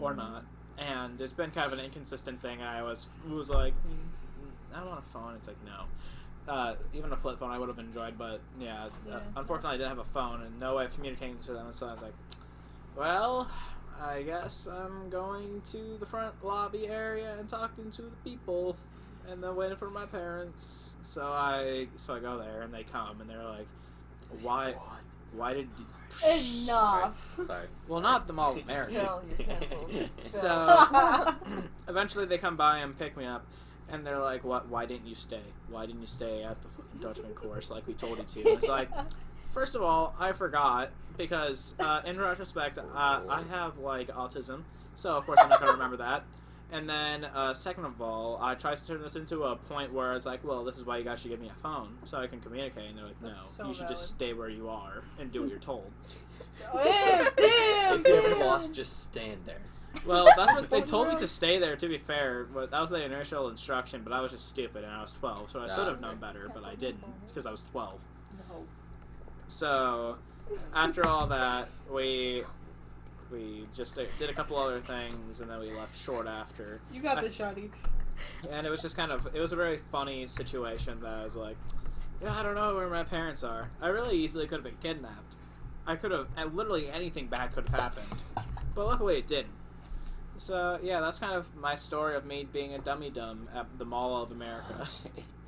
or not, and it's been kind of an inconsistent thing. I was was like, "Mm, mm, I want a phone. It's like no. Uh, even a flip phone I would have enjoyed, but yeah, Yeah. Uh, unfortunately I didn't have a phone and no way of communicating to them. So I was like, well, I guess I'm going to the front lobby area and talking to the people, and then waiting for my parents. So I so I go there and they come and they're like, "Why? Why did you?" Enough. Sorry. Well, not the Mall of America. No, you're canceled. So eventually they come by and pick me up, and they're like, "What? Why didn't you stay? Why didn't you stay at the fucking Dutchman course like we told you to?" And it's like, first of all, I forgot because uh, in retrospect, uh, I have like autism, so of course I'm not gonna remember that. And then, uh, second of all, I tried to turn this into a point where I was like, well, this is why you guys should give me a phone so I can communicate. And they're like, no, so you should just stay where you are and do what you're told. Damn, damn, If you're ever lost, just stand there. Well, that's what they Oh, told me to stay there. To be fair, but that was the initial instruction. But I was just stupid, and I was twelve, so I should have known better, but I didn't because I was twelve. No. So after all that, we we just did a couple other things, and then we left short after. You got this, Shotty. And it was just kind of it was a very funny situation that I was like, yeah, I don't know where my parents are. I really easily could have been kidnapped. I could have, and literally anything bad could have happened, but luckily it didn't. So yeah, that's kind of my story of me being a dummy dumb at the Mall of America.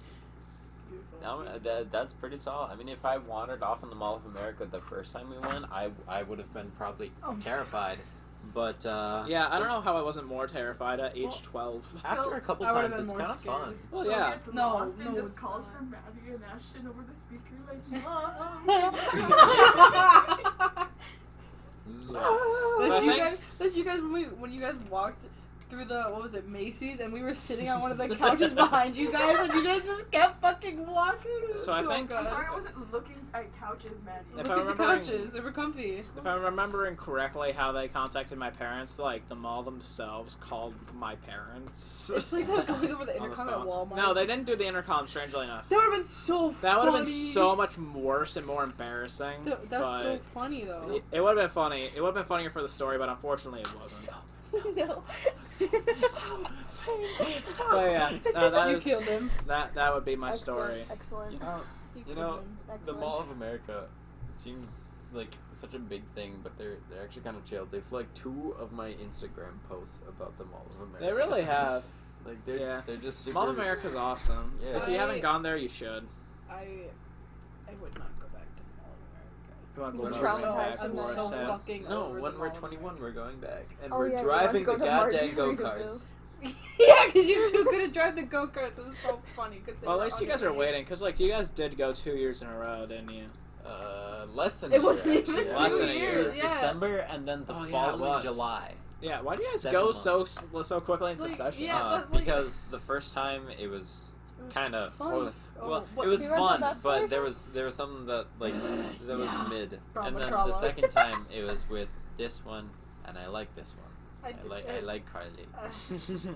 No, that, that's pretty solid. I mean, if I wandered off in the Mall of America the first time we went, I, I would have been probably Oh. terrified. But uh, yeah, I don't know how I wasn't more terrified at age Well, twelve. After a couple times, it's kind of fun. Well, Phil yeah. gets No, Austin no, just calls not. for Madi and Ashton over the speaker like, Mom. So I That's you guys. That's you guys when we when you guys walked through the what was it Macy's and we were sitting on one of the couches behind you guys and you guys just kept fucking walking. It was So I think- I'm sorry I wasn't looking at couches, Madi. If Look I'm at the remembering- couches. They were comfy. If I'm remembering correctly, how they contacted my parents, like the mall themselves called my parents. It's like that going over the on the intercom at. Walmart. No, they didn't do the intercom. Strangely enough, That would have been so. that would have been so much worse and more embarrassing. Th- That's but so funny though. it, it would have been funny. It would have been funnier for the story, but unfortunately, it wasn't. no. But yeah, uh, that you is- killed him. that that would be my Excellent, story. Excellent. You know, You you know, the Mall of America seems like such a big thing, but they're they're actually kind of chill. They've like two of my Instagram posts about the Mall of America. They really have. Like they're Yeah. they're just super. Mall of America's awesome. Yeah. If you I- haven't gone there, you should. I I would not go back to the Mall of You want You're to When go we're- traumatized back from that. so a set. fucking No, over when the we're 21, we're going back, and Oh, we're yeah, we to driving go the goddamn go Margaritaville. karts. yeah, because you two couldn't drive the go karts. It was so funny. Cause Well, at least you guys are waiting, cause like you guys did go two years in a row, didn't you? Uh, less than It a year, wasn't actually. even Less It than was- a year, It was yeah. December, and then the Oh, yeah, following was. July. Yeah. Why do you guys Seven go so months. so quickly into Like, session? yeah. uh, but, like- because the first time It was kind of well, well, what- it was you fun, that store? but there was there was something that like that was Yeah. mid, Trauma, and then trauma. the second time it was with this one, and I like this one. I, I like I like Carly. uh,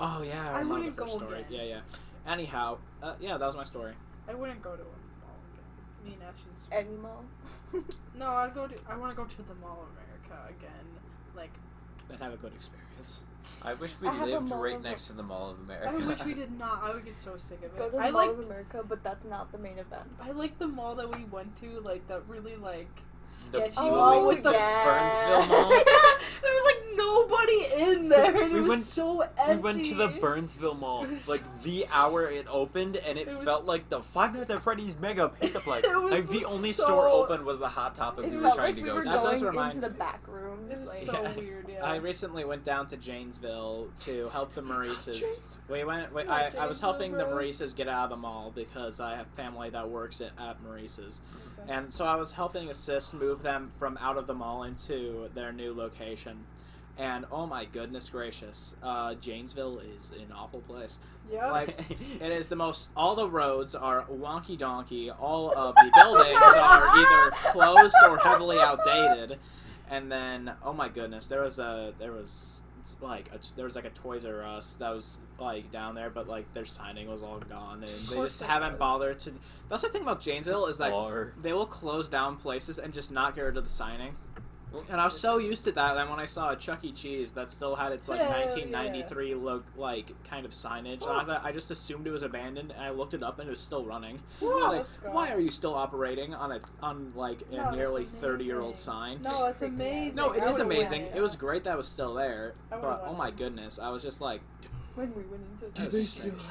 oh yeah, I, I remember wouldn't the first go story. again. Yeah, yeah. Anyhow, uh, yeah, that was my story. I wouldn't go to a mall again. Me and Ashton's. Any mall. No, I'd go to. I want to go to the Mall of America again. Like, And have a good experience. I wish we I have a lived Mall right of- next to the Mall of America. I wish we did not. I would get so sick of it. Go to the I Mall like. of America, but that's not the main event. I like the mall that we went to. Like that really like The- sketchy Oh, mall with the yeah. Burnsville Mall? there was like nobody in there, and We it was went- so empty. We went to the Burnsville Mall, It was like the hour it opened, and it, It was- felt like the Five Nights at Freddy's Mega Pizza Plex. It was like the only so- store open was the Hot Topic It we were trying like to we go were to. That does going remind into the back rooms. It was like, so Yeah. weird. Yeah. I recently went down to Janesville to help the Maurices. We went. We, I, I was helping the. Maurices get out of the mall because I have family that works at, at Maurice's, and so I was helping assist move them from out of the mall into their new location. And oh my goodness gracious, uh, Janesville is an awful place. yeah. Like it is the most. All the roads are wonky donkey. All of the buildings are either closed or heavily outdated. And then, oh my goodness, there was a there was like a, there was like a Toys R Us that was like down there, but like their signing was all gone, and they just haven't was. bothered to. That's the thing about Janesville is like Or they will close down places and just not get rid of the signing. And I was so used to that. Then when I saw a Chuck E. Cheese that still had its like Yeah, yeah, 1993 look, like kind of signage on that, I just assumed it was abandoned. And I looked it up and it was still running. Whoa, It's like, why are you still operating on a on like a No, nearly 30 year old sign? No, it's amazing. No, it I is amazing. It was great that it was still there. But oh my goodness, I was just like, When we went into Do the they street. still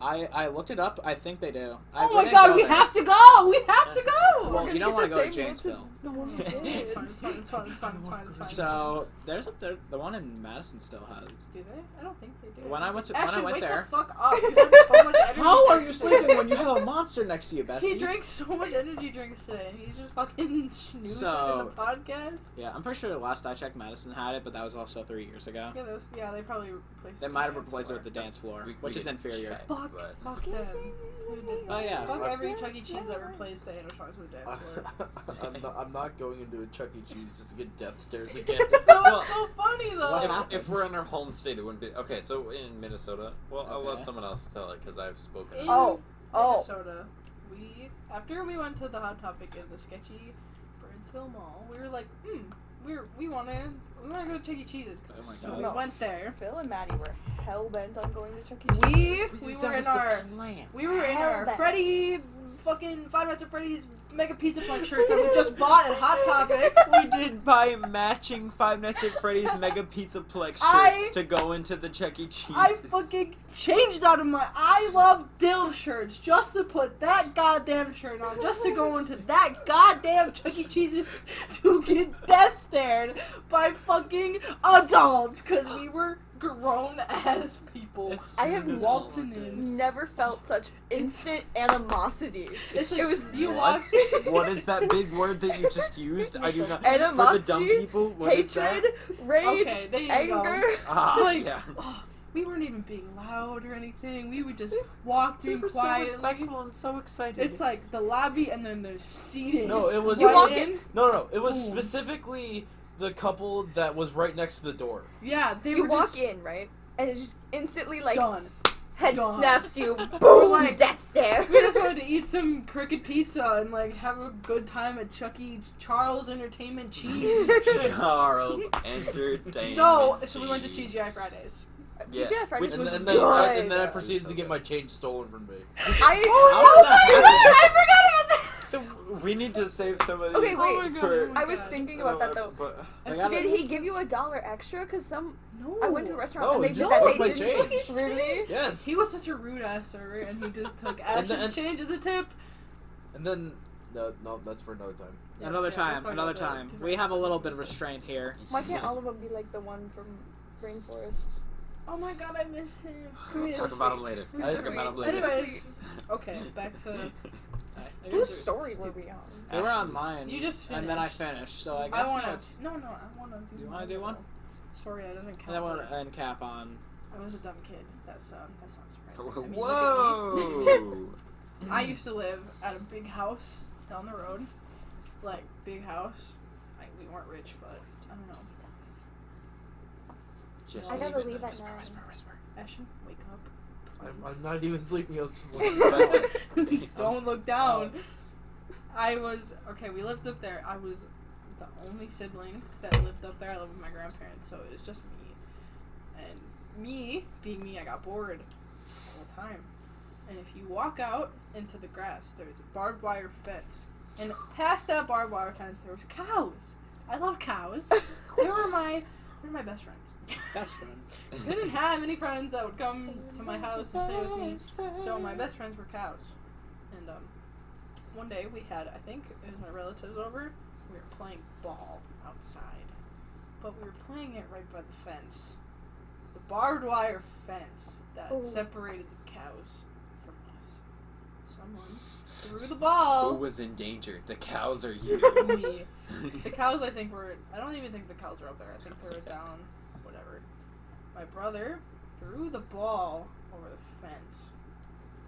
I I looked it up. I think they do. I, Oh my god, go we there. have to go! We have to go! Well, We're you don't gonna want to go to same Janesville. The. So there's a there, the one in Madison still has. Do they? I don't think they do. When I went to when I went wake there. the fuck up. You have so much energy How are you sleeping when you have a monster next to you, Bessie? He drank so much energy drinks today, and he's just fucking snoozing So- in the podcast. Yeah, I'm pretty sure the last I checked, Madison had it, but that was also three years ago. Yeah, those, yeah, they probably replaced. They it might have the replaced it with the dance floor, We- we which is inferior. check, Fuck. but- Fuck them. Oh, yeah. Fuck every Chuck E. Cheese that replaced the animatronics with a dance floor. I'm, not, I'm not going into a Chuck E. Cheese just to get death stares again. no, Well, it's so funny though. If, if we're in our home state, it wouldn't be okay. So in Minnesota, well, I'll let someone else tell it because I've spoken. In Oh, oh. Minnesota, we after we went to the hot topic in the sketchy Burnsville Mall, we were like, hmm, we're we wanna we wanna go to Chuck E. Cheese's. Oh my So God. we No. went there. Phil and Madi were hell bent on going to Chuck E. Cheese. We we were in our we were in our Hellbent. Freddy fucking Five Nights at Freddy's Mega Pizza Punch shirt that we just bought at Hot Topic. we did buy matching Five Nights at Freddy's Mega Pizza Plex shirts I- to go into the Chuck E. Cheese. I fucking changed out of my I love dill shirts just to put that goddamn shirt on, just to go into that goddamn Chuck E. Cheese's to get death stared by fucking adults because we were grown ass people. I have This waltzing one. in. Never felt such instant animosity. It's it like was you What? walked. what is that big word that you just used? I do not. For the dumb people, what is that? hatred, rage, Okay, there anger. Ah, Like, yeah. oh, we weren't even being loud or anything. We would just walked in We were so respectful and so excited. it's like the lobby and then there's seating. No, it was- You right walk in. No, no, it was Boom. specifically the couple that was right next to the door. Yeah, they You were walk just in, right? And it just instantly like done. head Done. snaps you. Boom! Like- death stare. We just wanted to eat some crooked pizza and like have a good time at Chuck E. Charles Entertainment Cheese. Charles Entertainment. no, so we went to TGI Fridays. Uh, yeah. TGI Fridays Which And, was then, and, good. then, I, and then I proceeded so to get good. my change stolen from me. I, Oh, How did that I forgot about. We need to save some of these. Okay, wait. Oh God, for- oh I was thinking about that though. But I gotta- Did he give you a dollar extra? Cause some No. I went to a restaurant No, and they just said they didn't. change. Really? Yes. He was such a rude ass server, and he just took And then- Ash's change as a tip. And then, no, no, that's for another time. Yeah, another yeah, we'll time, another time. We have a little bit of restraint here. Why can't all of them be like the one from Rainforest? Oh my god, I miss him. we'll talk about him later. Who's We'll talk about him later. Anyways, okay, back to. Whose story were we on? We were on mine, You just and then I finished. finished. So I guess I wanna. it's No, no, I wanna do. You wanna do one? Story that doesn't count. and then we'll end cap on. I was a dumb kid. That's um. That sounds surprising. I mean, look at me. Whoa! I used to live at a big house down the road, like big house. I, we weren't rich, but I don't know. Just I gotta leave it. leave at Whisper, nine. whisper, whisper. Ashton, wake up. I'm. I'm not even sleeping. I was just looking back. Don't look down. I was okay. We lived up there. I was the only sibling that lived up there. I lived with my grandparents, so it was just me. And me, being me, I got bored all the time. And if you walk out into the grass, there's a barbed wire fence, and past that barbed wire fence, there was cows. I love cows. they were my, they were my best friends. Best friend. I didn't have any friends that would come to my house and play with me. So my best friends were cows. And um, one day we had, I think it was my relatives over. We were playing ball outside, but we were playing it right by the fence, the barbed wire fence that Oh. separated the cows from us. Someone threw the Who was in danger? The cows or you? Me. The cows, I think, were. I don't even think the cows were up there. I think they were down. Whatever. My brother threw the ball over the fence.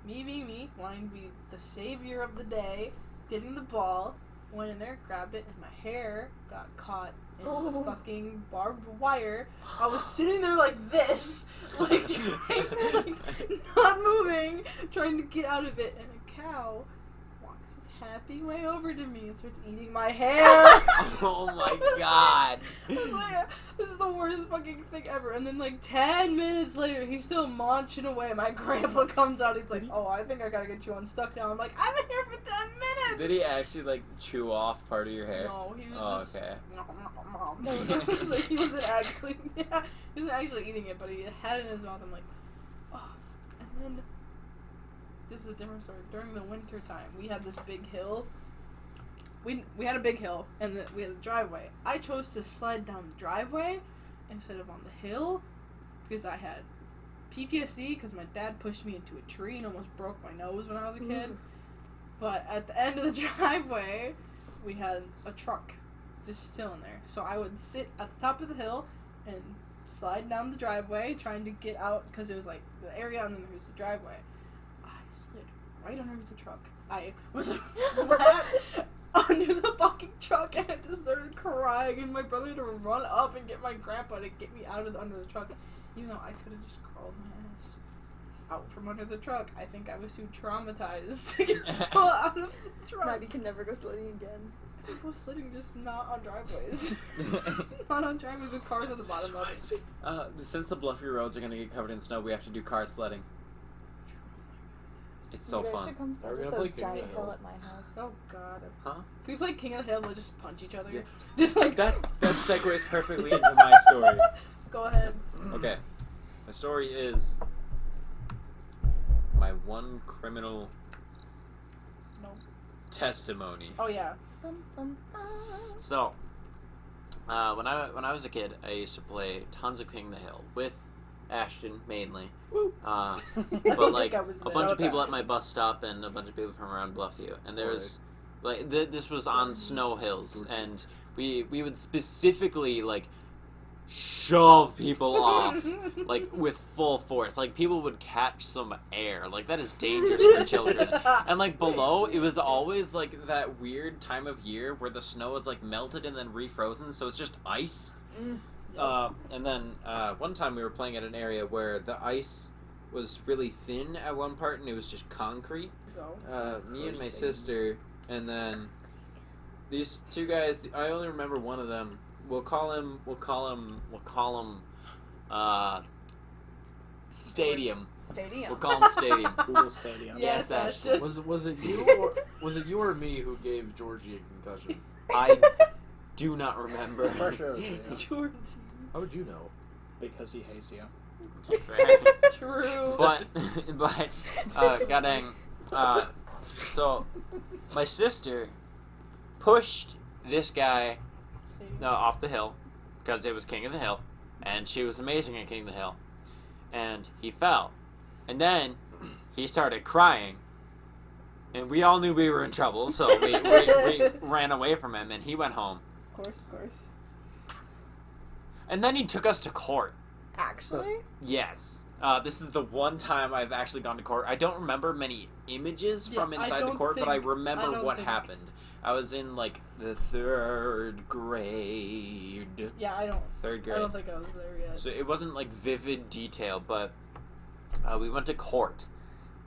Me being me, wanting to be the savior of the day, getting the ball, went in there, grabbed it, and my hair got caught in Oh. the fucking barbed wire. I was sitting there like this, like trying, like not moving, trying to get out of it, and a cow happy way over to me and starts eating my hair. oh my god. Like, this is the worst fucking thing ever. And then like ten minutes later, he's still munching away. My grandpa comes out. He's like, "Oh, I think I gotta get you unstuck now." I'm like, "I've been here for ten minutes." Did he actually like chew off part of your hair? No, he was Oh, just. okay. like, he wasn't actually. Yeah, he wasn't actually eating it, but he had it in his mouth. I'm like, oh. And then this is a different story. During the winter time, we had this big hill. We we had a big hill, and the, we had a driveway. I chose to slide down the driveway instead of on the hill because I had PTSD because my dad pushed me into a tree and almost broke my nose when I was a kid. But at the end of the driveway, we had a truck just still in there. So I would sit at the top of the hill and slide down the driveway, trying to get out because it was like the area and then there was the driveway. I slid right underneath the truck. I was flat under the fucking truck and I just started crying and my brother had to run up and get my grandpa to get me out of the, under the truck. Even though I could have just crawled my ass out from under the truck. I think I was too traumatized to get pulled out of the truck. Madi can never go sledding again. People sledding just not on driveways. not on driveways with cars at the bottom of it. Uh, since the bluffy roads are gonna get covered in snow, we have to do car sledding. It's so you guys fun. should come Are we gonna the play King of giant the Hill? hill at my house. Oh god. Huh? Can we play King of the Hill? We'll just punch each other. Yeah. Just like That that segues perfectly into my story. Go ahead. Okay, my story is my one criminal No. testimony. Oh yeah. Bum, bum, bum. So, uh, when I when I was a kid, I used to play tons of King of the Hill with Ashton mainly. Uh, but like think I was a bunch of people at my bus stop and a bunch of people from around Bluffview, and there was like th- this was on snow hills, and we we would specifically like shove people off like with full force. Like people would catch some air. Like that is dangerous for children. And like below, it was always like that weird time of year where the snow is like melted and then refrozen, so it's just ice. Uh, and then uh, one time we were playing at an area where the ice was really thin at one part and it was just concrete. Uh, me and my sister, and then these two guys. I only remember one of them. We'll call him. We'll call him. We'll call him. Uh, Stadium. Stadium. We'll call him Stadium. Google Stadium. Yes, Yes, Ashton. Ashton. Was was it you or was it you or me who gave Georgie a concussion? I do not remember. For sure it was you. Georgie. How would you know? Because he hates you. True. but but uh, god dang. Uh, so my sister pushed this guy uh, off the hill because it was King of the Hill, and she was amazing at King of the Hill, and he fell, and then he started crying, and we all knew we were in trouble, so we, we, we ran away from him, and he went home, Of course, of course. And then he took us to court. Actually? Yes. Uh, this is the one time I've actually gone to court. I don't remember many images Yeah, from inside the don't court, but I remember I what think- happened. I was in like the third grade. Yeah, I don't. Third grade. I don't think I was there yet. So it wasn't like vivid detail, but uh, we went to court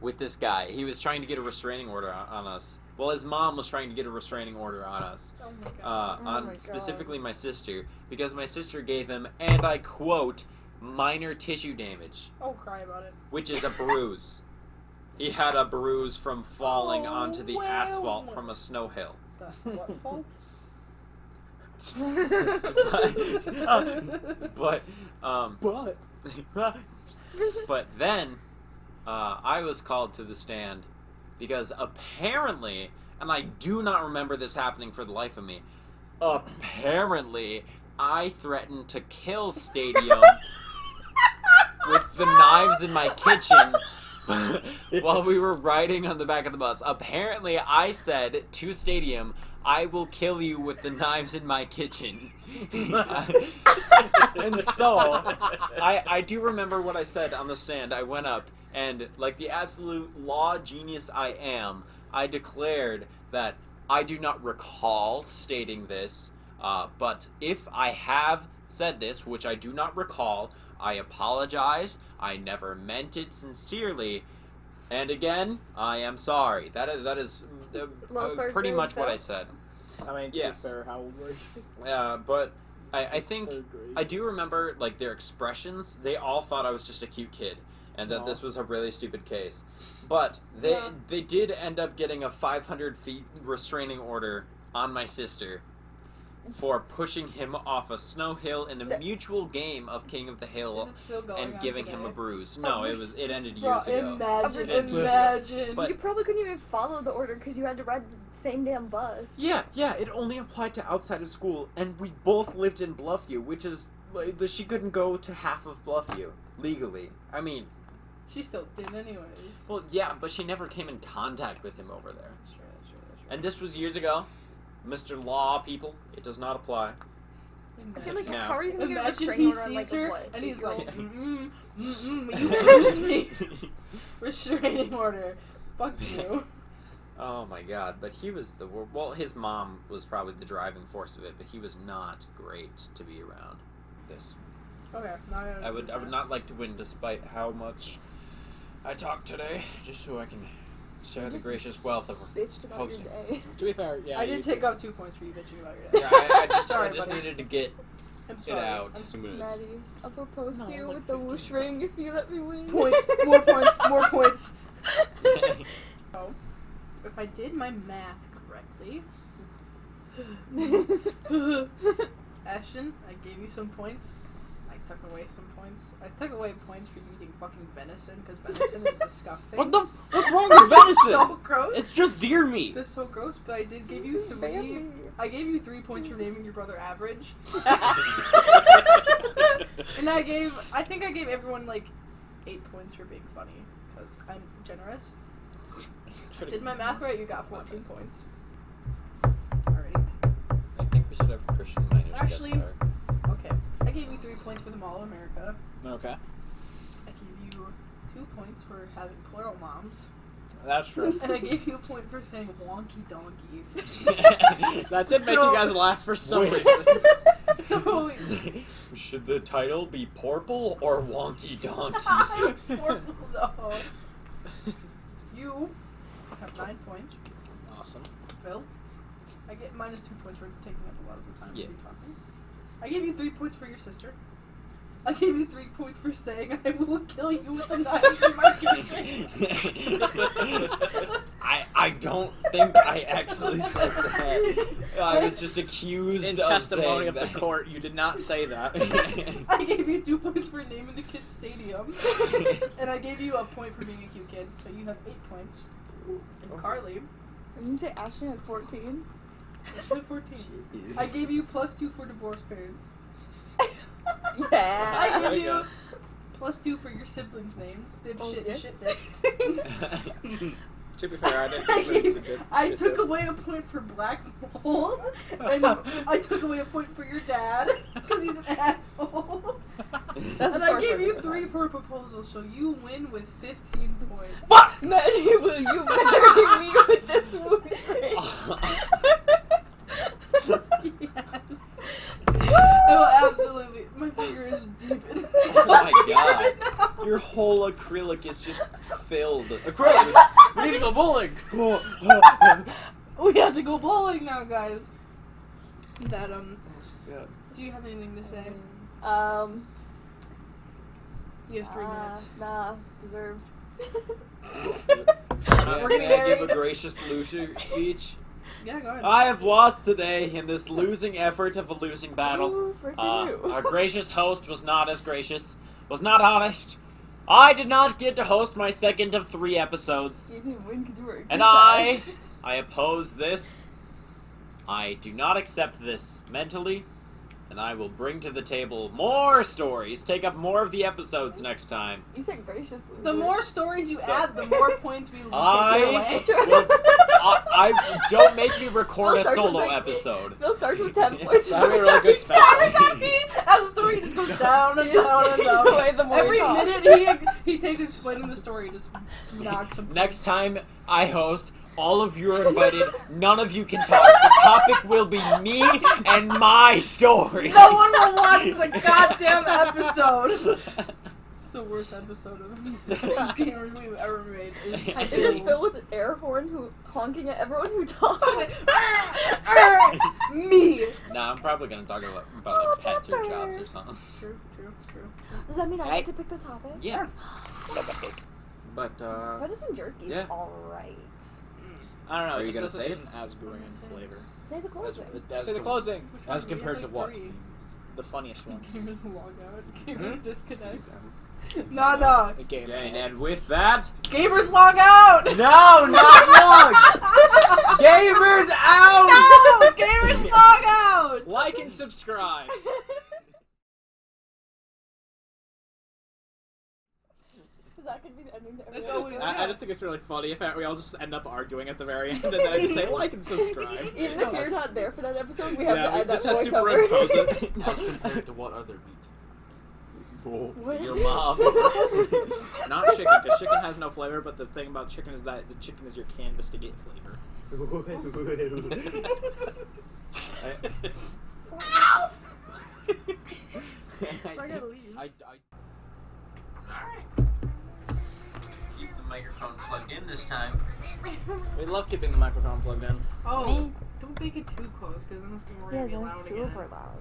with this guy. He was trying to get a restraining order on, on us. Well, his mom was trying to get a restraining order on us. Oh my god. Uh, Oh on my God. specifically my sister, because my sister gave him, and I quote, minor tissue damage, oh, cry about it. which is a bruise. He had a bruise from falling Oh, onto the well. asphalt from a snow hill. The what fault? but um, But but then uh, I was called to the stand because apparently, and I do not remember this happening for the life of me. Apparently, I threatened to kill Stadium with the knives in my kitchen while we were riding on the back of the bus. Apparently, I said to Stadium, I will kill you with the knives in my kitchen. and so, I, I do remember what I said on the stand. I went up, and like the absolute law genius I am, I declared that I do not recall stating this, uh, but if I have said this, which I do not recall, I apologize. I never meant it sincerely. And again, I am sorry. That is that is uh, Well, uh, pretty much what. I said. I mean, to Yes. be fair, how old were you? Uh, but I, I think I do remember like their expressions. They all thought I was just a cute kid, and that Aw. this was a really stupid case. But they Yeah. they did end up getting a 500 feet restraining order on my sister for pushing him off a snow hill in a That- mutual game of King of the Hill it and giving him a today? bruise. Oh, No, it was it ended Bro, ago. imagine, Years ago. imagine. But- you probably couldn't even follow the order because you had to ride the same damn bus. Yeah, yeah, it only applied to outside of school, and we both lived in Bluffview, which is like she couldn't go to half of Bluffview legally. I mean, she still did anyways. well, yeah, but she never came in contact with him over there. And this was years ago. Mr. Law, people, it does not apply. I feel like No. how are you gonna get a Imagine restraining he order on like sees a her what? and he's like, eight-year-old? mm mm mm, you lose me. Restraining order. Fuck you. oh my god! But he was the wor- well. His mom was probably the driving force of it, but he was not great to be around. This Okay, now I, would I would not like to win, despite how much I talked today, just so I can share the gracious wealth of bitched about hosting. your day. to be fair, yeah. I you did take out two points for you bitching about your day. Yeah, I, I just Sorry, I just buddy. needed to get I'm it sorry. out. I'm sorry. Madi, I'll propose No, to you like with the 15. whoosh ring if you let me win. Points, more points, more points. So, if I did my math correctly, Ashton, I gave you some points. I took away some points. I took away points for you eating fucking venison because venison is disgusting. what the f- what's wrong with venison? so gross. it's just deer meat. That's so gross. But I did give you three. Family. I gave you three points for naming your brother average. and I gave. I think I gave everyone like eight points for being funny because I'm generous. Did my math right? You got 14 points. Alrighty. I think we should have Christian minors Actually- guest star. Okay. I gave you three points for the Mall of America. Okay, I gave you two points for having plural moms. that's true. And I gave you a point for saying wonky donkey. that did make you guys laugh for some Wait. reason. so. Should the title be Porple or Wonky Donkey? Horrible, though. You have nine points. Awesome. Phil, I get minus two points for taking up a lot of the time Yeah. to be talking. I gave you three points for your sister. I gave you three points for saying I will kill you with a knife in my kitchen. I I don't think I actually said that. I was just accused In of testimony saying of the that. court, you did not say that. I gave you two points for naming the kid's stadium. and I gave you a point for being a cute kid, so you have eight points. And Carly, Didn't you say Ashton had 14? You have 14. I gave you plus two for divorced parents. yeah. I There gave you you plus two for your siblings' names. Dipshit Oh, yeah. and shit dick. to be fair, I didn't I, to gave- dip, I shit took dip. away a point for black mold, and I took away a point for your dad because he's an asshole. That's and a I story gave you three for a proposal, so you win with 15 points. Fuck! Madi, will you marry me with this whoosh ring? Yes. I will absolutely. My finger is deep in. Oh my God. Your whole acrylic is just filled. Acrylic. we need to go bowling. We have to go bowling now, guys. That um. Yeah. Do you have anything to say? Um, You have three uh, minutes. Nah, deserved. May, We're may I give a gracious loser speech? Yeah, go ahead. I have lost today in this losing effort of a losing battle. Ooh, Uh, our gracious host was not as gracious, was not honest. I did not get to host my second of three episodes. You didn't win because you were And I. I oppose this. I do not accept this mentally, and I will bring to the table more stories. Take up more of the episodes next time. You said graciously. the more stories you So- add, the more points we take I- away. Well, I, I don't make me record We'll a start with, solo like- episode. Phil starts with 10 points. That'd be a really good time special. he Does that as the story just goes down and down and down? away the more he Every talks. minute he he takes explaining the story, just knocks him. Next time I host, all of you are invited. None of you can talk. The topic will be me and my story. No one will watch the goddamn episode. It's the worst episode of gamers we've ever made. Is I could just fill with an air horn who honking at everyone who talks. Me. Nah, I'm probably gonna talk about, about like pets or jobs or something. True, true, true. Does that mean I Hey. get to pick the topic? Yeah. But uh, Lettuce and jerky's Yeah. alright. I don't know. Are it you just gonna doesn't- say it? isn't as growing in flavor. Say the closing. as Say the com- closing. Which As one? Compared to what? three. The funniest one. Gamers log out. Hmm? Gamers disconnect. No, no. A game. yeah, and with that, Gamers log out. no, not log. Gamers out. No, gamers log out. Like and subscribe. Is that gonna be the ending to That's always- episode? I, I just think it's really funny if we all just end up arguing at the very end, and then I just say like and subscribe. Even if you're not there for that episode, we have Yeah, to we add that just have voiceover. it. As compared to what other meat? What? Your mom's. Not chicken, because chicken has no flavor. But the thing about chicken is that the chicken is your canvas to get flavor. I gotta leave. I, I, microphone plugged in this time. we love keeping the microphone plugged in. Oh, don't make it too close, because then it's gonna Yeah, be they're loud super again. loud.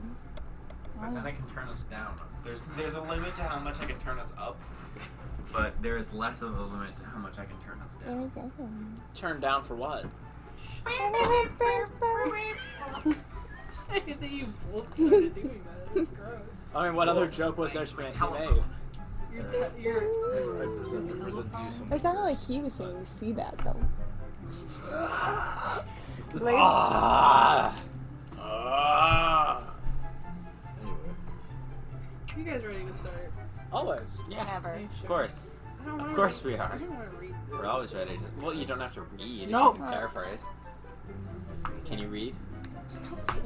But then I can turn us down. There's there's a limit to how much I can turn us up, but there is less of a limit to how much I can turn us down. Turn down for what? I think you both started doing that. That's gross. I mean, what other joke was there to be made? It sounded like he was saying Seabad though. Ah. Ah. Anyway. you guys ready to start? Always. Yeah, Never. Are of course. I don't Of wanna course read- we are. I don't want to read. We're always ready to. Well, you don't have to read. No. You can paraphrase. Can you read?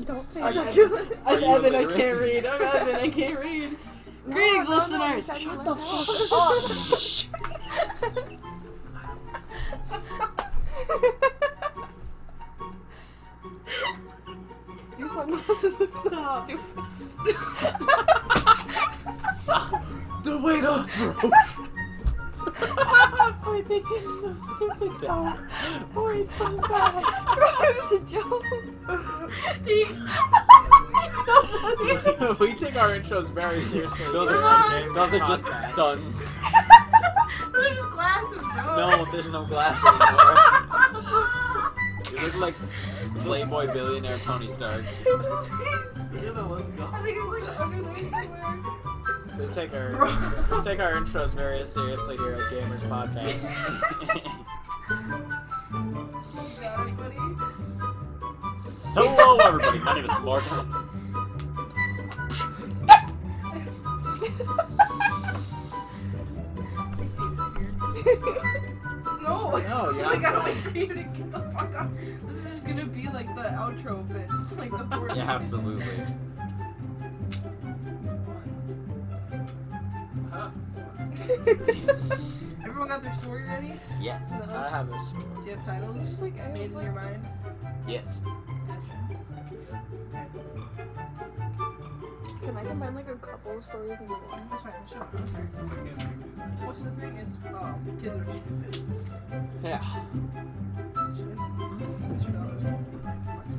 Don't say Are so you- good. Are I'm you Evan. I can't read. I'm Evan. I can't read. Greetings, No, no, no, listeners. you Shut the fuck up. Your sunglasses look so Stop. stupid. The way those broke. Wait, they didn't look stupid though. Wait, come back. it was a joke. we take our intros very seriously. Those are a those are just podcast. suns. Those are glasses, bro. No, there's no glass anymore. You look like Playboy billionaire Tony Stark. Yeah, no, let's go. I think it's like under there somewhere. We take our we take our intros very seriously here at Gamers Podcast. Got anybody? Hello, everybody. My name is Morgan. No. No, you're I not gotta going. wait for you to get the fuck up. This is gonna be like the outro bit. It's like the board. Yeah, absolutely. Everyone got their story ready? Yes. I have a story. Do you have titles? Just like I made in like- your mind? Yes. Can I combine like a couple of stories into one? That's fine. Shut up. That's fine. What's the thing? Is oh, kids are stupid. Yeah. Mr. Dollars. Are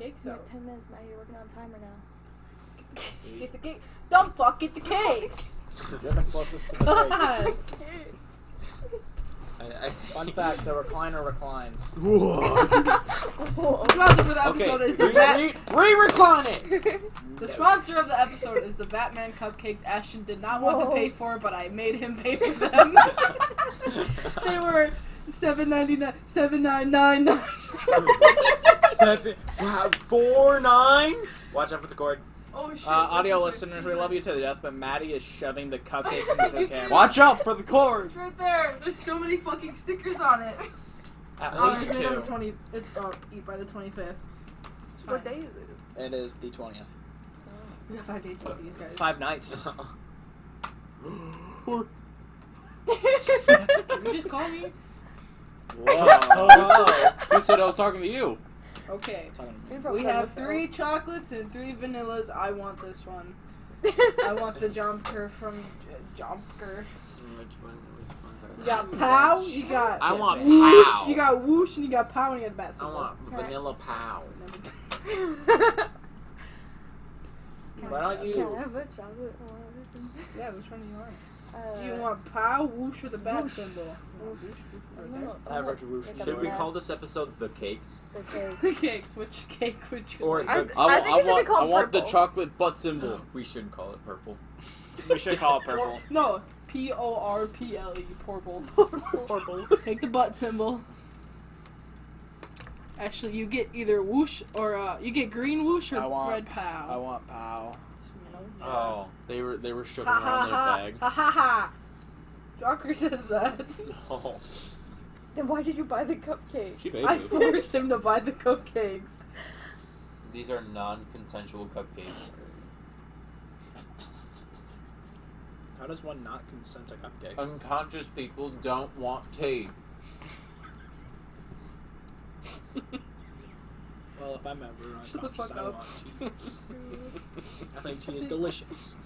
cakes You out. have ten minutes, Madi. You're working on timer now. Get the cake. Don't fuck. Get the cakes. You're the closest to the God. cakes. I, I, Fun fact: the recliner reclines. Whoa. Whoa. The sponsor for the okay, is the re- Bat. re- re-recline it. The sponsor of the episode is the Batman cupcakes. Ashton did not want to pay for, but I made him pay for them. they were seven ninety nine, seven nine nine nine. Seven, wow, four nines. Watch out for the cord. Oh shit. Uh, audio that's listeners, right we love you to the death, but Madi is shoving the cupcakes into the camera. Watch out for the cord. It's right there. There's so many fucking stickers on it. At Oh, least it's made on the two. 20. It's uh, eat by the twenty fifth. What day is it? It is the twentieth. We got five days to eat these guys. Five nights. you just call me. Whoa. Who said I was talking to you? Okay. Talking to You're me. probably We have three chocolates and three vanillas. I want this one. I want the jumper from J- Jumper. Mm, which one? Which ones are You got Pow. You got I want Whoosh. Pow. You got Whoosh and you got Pow and you got Bat I symbol. want vanilla pow. Why don't you- Can I have a chocolate one? Yeah, which one do you want? Uh, Do you want Pow, Whoosh, or the Bat Whoosh. symbol? Whoosh, whoosh, right there. no, Average roof. like a Should we call this episode the cakes? The The cakes. cakes. Which cake would you Or like? I, the- I, I, think it should want, be called I want the chocolate butt symbol. We should call it purple. We should call it purple. No, P O R P L E, Porple. Purple. Take the butt symbol. Actually, you get either whoosh or uh, you get green whoosh or I want- red pow. I want pow. Oh, they were they were shook Ha ha around their ha bag. ha ha ha. Joker says that. Oh, Then why did you buy the cupcakes? Baby. I forced him to buy the cupcakes. These are non-consensual cupcakes. How does one not consent to cupcake? Unconscious people don't want tea. well, if I'm ever Shut the unconscious, fuck I up. want tea. I think tea is delicious.